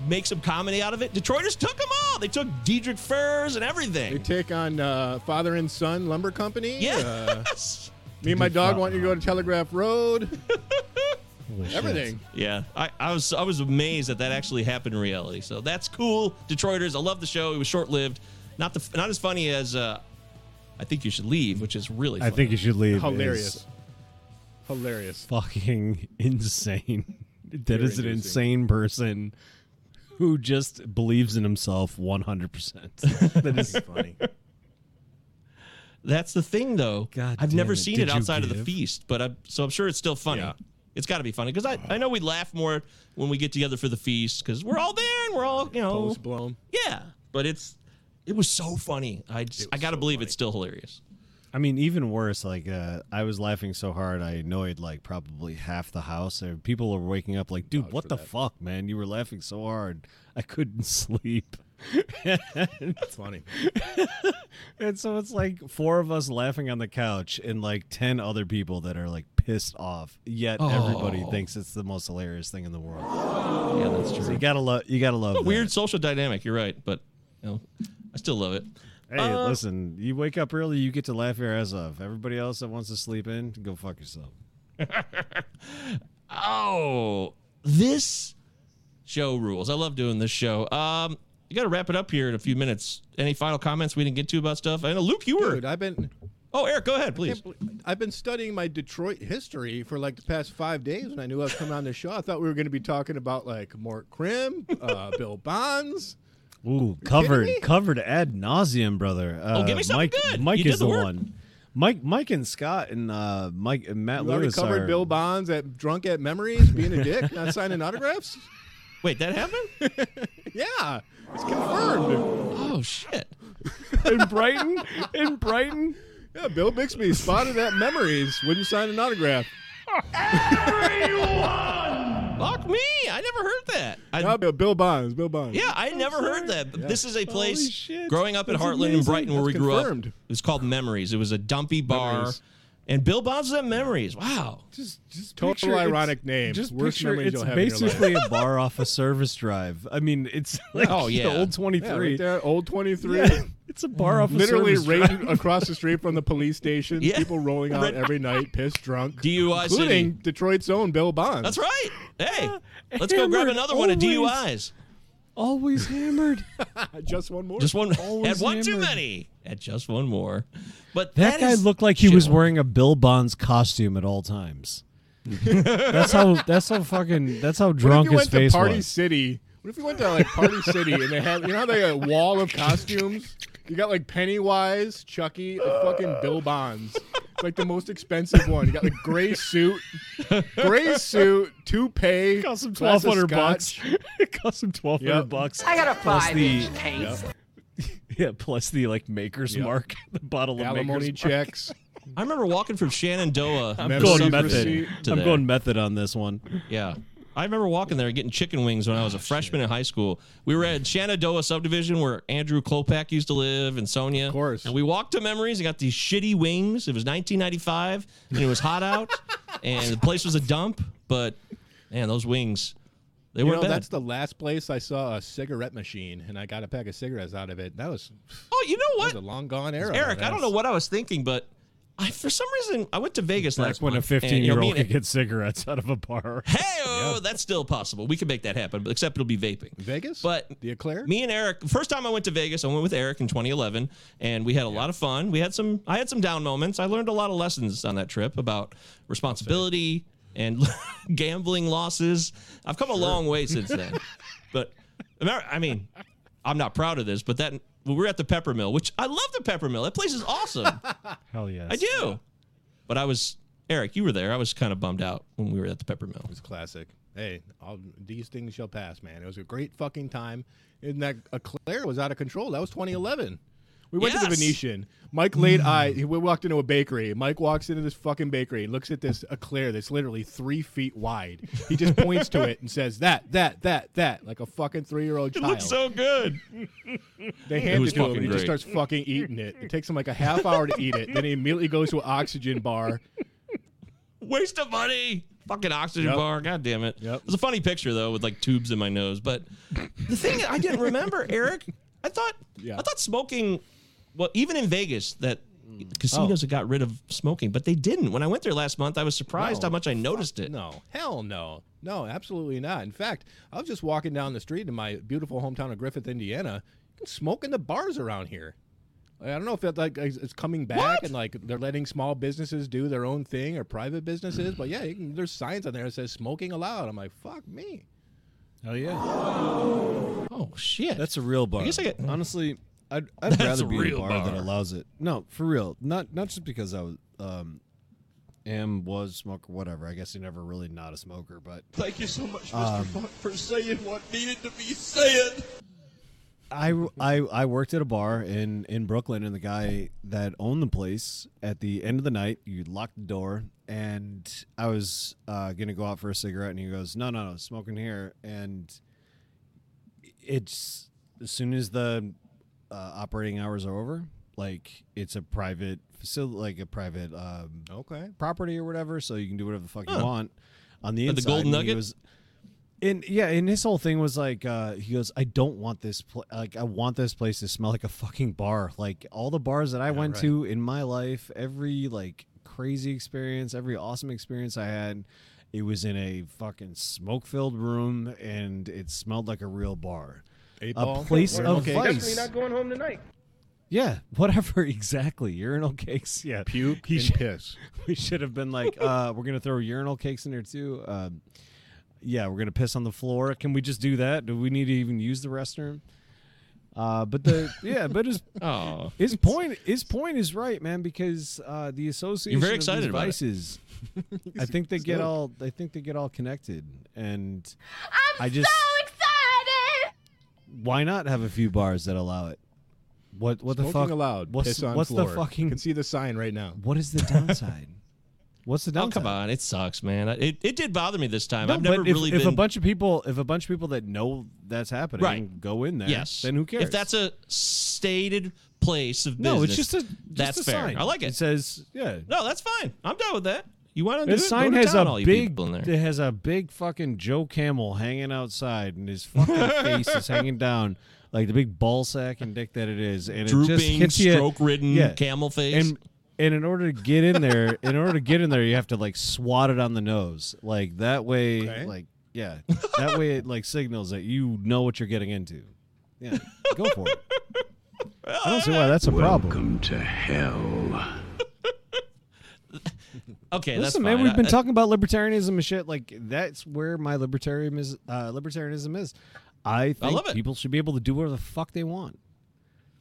make some comedy out of it, Detroiters took them all. They took Dittrich Furs and everything. They take on uh, Father and Son Lumber Company. Uh, me and my dog want you to go to Telegraph Road. Everything. Yeah, I, I was I was amazed that that actually happened in reality. So that's cool, Detroiters. I love the show. It was short lived, not the not as funny as uh, I think you should leave, which is really. I think you should leave. Hilarious. It's Hilarious. fucking insane. That Very is an insane person who just believes in himself 100%. that is funny. that's the thing, though. God I've never it. seen Did it you outside of the feast, but I so I'm sure it's still funny. Yeah. It's got to be funny because I, I know we laugh more when we get together for the feast because we're all there and we're all you know Post blown. yeah. But it's it was so funny. I just, I got to believe it's still hilarious. I mean, even worse, like, uh, I was laughing so hard I annoyed, like, probably half the house. And people were waking up like, dude, what the fuck, man? You were laughing so hard. I couldn't sleep. That's funny. And so it's like four of us laughing on the couch and like 10 other people that are like pissed off. Yet everybody Oh. thinks it's the most hilarious thing in the world. Yeah, that's true. So you gotta love, you gotta love weird social dynamic. You're right, but you know, I still love it. Hey, Uh, listen, you wake up early, you get to laugh your ass off. Everybody else that wants to sleep in, go fuck yourself. Oh, this show rules. I love doing this show. Um, you got to wrap it up here in a few minutes. Any final comments we didn't get to about stuff? I know Luke, you were. Dude, I've been Oh, Eric, go ahead, please. believe- I've been studying my Detroit history for like the past five days. When I knew I was coming on the show, I thought we were going to be talking about like Mort Crim, uh, Bill Bonds. Ooh, covered, covered ad nauseum, brother. Uh, Oh, give me something Mike, good. Mike You did is the the work. one. Mike, Mike, and Scott and uh, Mike and Matt You already Lewis covered are, Bill Bonds at drunk at memories, being a dick, not signing autographs. Wait, that happened? Yeah, it's confirmed. oh shit! in Brighton. In Brighton. Yeah, Bill Bixby spotted at memories, wouldn't sign an autograph. Fuck me! I never heard that. I, No, Bill, Bill Bonds, Bill Bonds. yeah, I never heard that. But This is a place growing up in That's Hartland and amazing. Brighton where we That's grew up. It was called Memories. It was a dumpy bar, Memories. And Bill Bonds was at Memories. Wow. Just, just Total ironic name. Just Worst picture memories it's you'll have in your life. basically a bar off a service drive. I mean, it's like Oh, the yeah. old twenty three, Yeah, three. right there, old 23. Yeah, it's a bar off Literally a service right drive. across the street from the police station. Yeah. People rolling out every night, pissed drunk. DUI including city. Detroit's own Bill Bonds. That's right. Hey, let's go grab Hammered another one of. DUIs. Always hammered. Just one more. Just one. Always Had one too many. Had just one more. But That, guy looked like he was wearing a Bill Bonds costume at all times. that's how. That's how fucking. That's how What if drunk you his went face to Party was. City? What if you went to like Party City and they had you know how they have a wall of costumes? You got like Pennywise, Chucky, and fucking Bill Bonds. It's like the most expensive one. You got like gray suit, gray suit, toupee. cost him glass twelve bucks. it cost him twelve hundred Yep. bucks. I got a Plus five the- inch taste. Yeah, plus the like maker's Yep. mark, the bottle of Alimony checks. I remember walking from Shenandoah. I'm Member's going method. to I'm there. going method on this one. Yeah. I remember walking there getting chicken wings when I Oh, was a ah, freshman in high school. We were at Shenandoah subdivision where Andrew Klopak used to live and Sonia. Of course. And we walked to Memories and got these shitty wings. It was 1995 and it was hot out and the place was a dump. But man, those wings, they You weren't know, bad. that's the last place I saw a cigarette machine, and I got a pack of cigarettes out of it. That was, oh, you know that what? was a long gone era. Eric, I don't know what I was thinking, but I, for some reason, I went to Vegas Back last when a month, and, 15 you know, year me old and- could get cigarettes out of a bar. Hey, oh, that's still possible. We can make that happen, but except it'll be vaping. Vegas, But the Eclair. me and Eric, first time I went to Vegas, I went with Eric in 2011, and we had a lot of fun. We had some, I had some down moments. I learned a lot of lessons on that trip about responsibility and gambling losses. I've come a long way since then. But I mean, I'm not proud of this, but that we were at the Pepper Mill, which I love the Pepper Mill. That place is awesome. Hell yes. I do. But I was Eric, you were there. I was kind of bummed out when we were at the Pepper Mill. It's classic. Hey, all these things shall pass, man. It was a great fucking time. And that Eclair was out of control. That was 2011. We went to the Venetian. Mike laid hmm. eye. We walked into a bakery. Mike walks into this fucking bakery, looks at this Eclair that's literally three feet wide. He just points to it and says, "That, that, that, that," like a fucking three-year-old It child. looks so good. They hand was it to him. fucking and He just starts fucking eating it. It takes him like a half hour to eat it. Then he immediately goes to an oxygen bar. Waste of money. Fucking oxygen Yep. bar. God damn it. Yep. It was a funny picture though, with like tubes in my nose. But the thing I didn't remember, Eric, I thought Yeah. I thought smoking well, even in Vegas, that mm. casinos oh. have got rid of smoking, but they didn't. When I went there last month, I was surprised No. how much I noticed it. No, hell no. No, absolutely not. In fact, I was just walking down the street in my beautiful hometown of Griffith, Indiana. You can smoke in the bars around here. I don't know if that like is is coming back What? and like they're letting small businesses do their own thing or private businesses, but yeah, you can, there's signs on there that says smoking allowed. I'm like, fuck me. Hell yeah. Oh shit. That's a real bar. guess I get- Honestly, I'd, I'd That's rather be in real a bar, that allows it. No, for real. Not not just because I was um am was smoker whatever. I guess you're never really not a smoker, but Thank you so much, Mr. Um, Buck, for saying what needed to be said. I, I I worked at a bar in in Brooklyn, and the guy that owned the place at the end of the night, you locked the door, and I was uh, gonna go out for a cigarette, and he goes, "No, no, no, smoking here." And it's as soon as the uh, operating hours are over, like it's a private facility, like a private um, Okay. property or whatever, so you can do whatever the fuck Huh. you want on the At the inside. Golden he Nugget? was- and yeah, and his whole thing was like, uh, he goes, "I don't want this, pl- like, I want this place to smell like a fucking bar. Like all the bars that I went right. to in my life, every like crazy experience, every awesome experience I had, it was in a fucking smoke-filled room, and it smelled like a real bar, Eight a ball. place Urinal of cakes. vice. going home tonight. Yeah, whatever, exactly. Urinal cakes. Yeah, Puke He and should- piss. we should have been like, uh, we're gonna throw urinal cakes in there too. Um, yeah, we're gonna piss on the floor. Can we just do that? Do we need to even use the restroom? Uh, but the yeah, but his Oh. his point his point is right, man, because uh, the association very excited these about vices, I think they get all I think they get all connected, and I just why not have a few bars that allow it? What what the Smoking fuck? allowed. What's piss on what's floor. the fucking? You can see the sign right now. What is the downside? What's the Oh downside? come on, it sucks, man. It, it did bother me this time. No, I've never but if, really if been a bunch of people, if a bunch of people that know that's happening, Right. go in there, yes. then who cares? If that's a stated place of business, no, it's just a just that's a fair. sign. I like it. It says, yeah. no, that's fine. I'm down with that. You want to do This sign has town, a big, people in there. it has a big fucking Joe Camel hanging outside, and his fucking face is hanging down like the big ball sack and dick that it is, and it just Drooping, hits you, stroke-ridden yeah. camel face. And and in order to get in there, in order to get in there, you have to like swat it on the nose, like that way, Okay. like Yeah, that way it like signals that you know what you're getting into. Yeah, go for it. I don't see why that's a problem. Welcome to hell. Okay, that's Listen, man, we've been I- talking about libertarianism and shit. Like that's where my libertarianism is. Uh, libertarianism is. I think love it. people should be able to do whatever the fuck they want.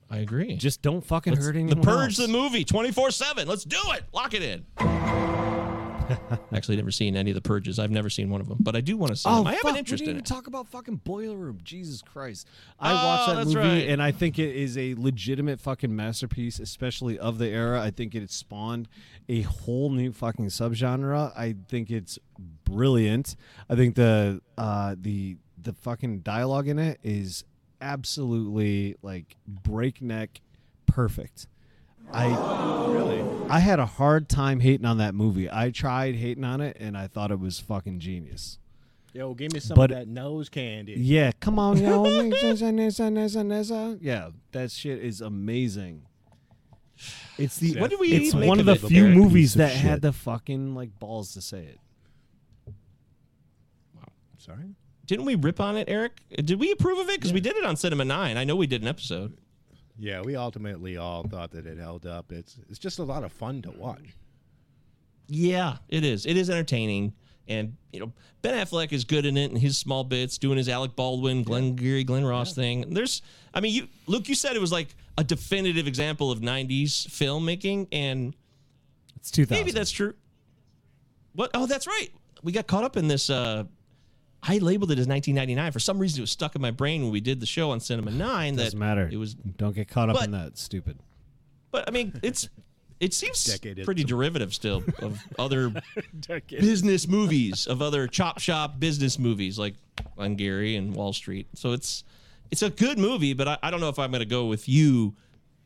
I agree. Just don't fucking Let's- hurt the Purge else. the movie 24 7. Let's do it. Lock it in. Actually, never seen any of the Purges. I've never seen one of them, but I do want to see Oh, them. I have fuck, an interest we didn't in even it. talk about fucking Boiler Room. Jesus Christ. I Oh, watched that movie right. and I think it is a legitimate fucking masterpiece, especially of the era. I think it spawned a whole new fucking subgenre. I think it's brilliant. I think the uh the the fucking dialogue in it is absolutely like breakneck perfect. I really I had a hard time hating on that movie. I tried hating on it and I thought it was fucking genius. Yo, give me some But- of that nose candy. Yeah, come on, yo. yeah, that shit is amazing. It's the What do we it's make one of of the few movies that shit. had the fucking like balls to say it. Wow, sorry. Didn't we rip on it, Eric? Did we approve of it? Because we did it on Cinema 9. I know we did an episode. Yeah, we ultimately all thought that it held up. It's it's just a lot of fun to watch. Yeah, it is. It is entertaining. And, you know, Ben Affleck is good in it in his small bits, doing his Alec Baldwin, Glenn Geary, Glen Ross thing. There's, I mean, you, Luke, you said it was like a definitive example of 90s filmmaking. And It's 2000. maybe that's true. What? Oh, that's right. We got caught up in this. Uh, I labeled it as 1999. For some reason, it was stuck in my brain when we did the show on Cinema 9 that doesn't matter. it was Don't get caught up But- in that. Stupid. But I mean, it's it seems Decade pretty derivative still of other business movies, of other chop shop business movies like Glengarry and Wall Street. So it's it's a good movie, but I, I don't know if I'm going to go with you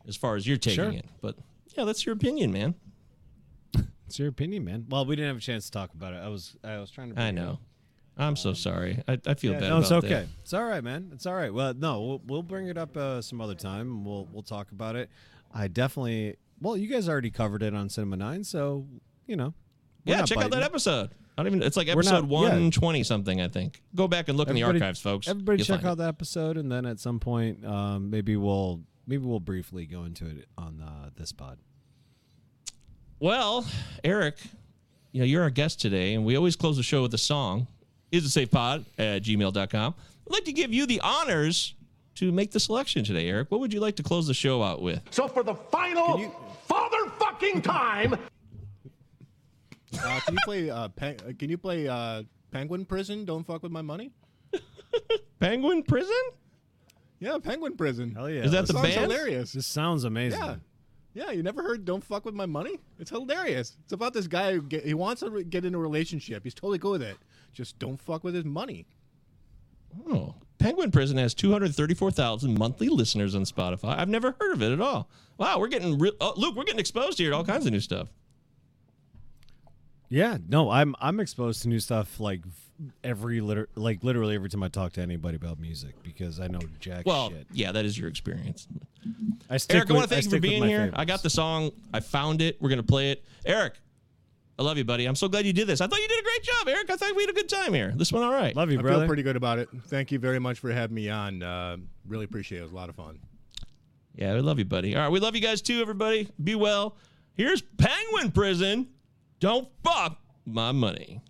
as far as you're taking Sure. it. But yeah, that's your opinion, man. It's your opinion, man. Well, we didn't have a chance to talk about it. I was I was trying to. I bring it know. I'm so sorry. I, I feel Yeah, bad. no, it's okay. that. It's all right, man. It's all right. Well, no, we'll, we'll bring it up uh, some other time. We'll we'll talk about it. I definitely. Well, you guys already covered it on Cinema Nine, so you know. Yeah, check out that episode. I don't even. It's like We're not- episode yeah. 120 something. I think. Go back and look in the archives, folks. Everybody, You'll check out that episode, and then at some point, um, maybe we'll maybe we'll briefly go into it on uh, this pod. Well, Eric, you know, you're our guest today, and we always close the show with a song. Is it safe pod at gmail.com. I'd like to give you the honors to make the selection today, Eric. What would you like to close the show out with? So for the final father fucking time, Uh, can you play? Uh, Pen- uh, can you play uh, Penguin Prison? Don't fuck with my money. Penguin Prison? Yeah, Penguin Prison. Hell yeah! Is that the band? hilarious. This sounds amazing. Yeah. Yeah, you never heard "Don't Fuck with My Money"? It's hilarious. It's about this guy who get, he wants to re- get in a relationship. He's totally good with it. Just don't fuck with his money. Oh, Penguin Prison has 234,000 monthly listeners on Spotify. I've never heard of it at all. Wow, we're getting re- oh, Luke, we're getting exposed here to all kinds of new stuff. Yeah, no, I'm I'm exposed to new stuff like every liter- like literally every time I talk to anybody about music because I know jack Well, shit. yeah, that is your experience. I stick Eric, I with- want to thank you for being here. favorites. I got the song. I found it. We're gonna play it. Eric, I love you, buddy. I'm so glad you did this. I thought you did a great job, Eric. I thought we had a good time here. This went all right. Love you, I brother. feel pretty good about it. Thank you very much for having me on. Uh, really appreciate it. It was a lot of fun. Yeah, we love you, buddy. All right, we love you guys too, everybody. Be well. Here's Penguin Prison. Don't fuck my money.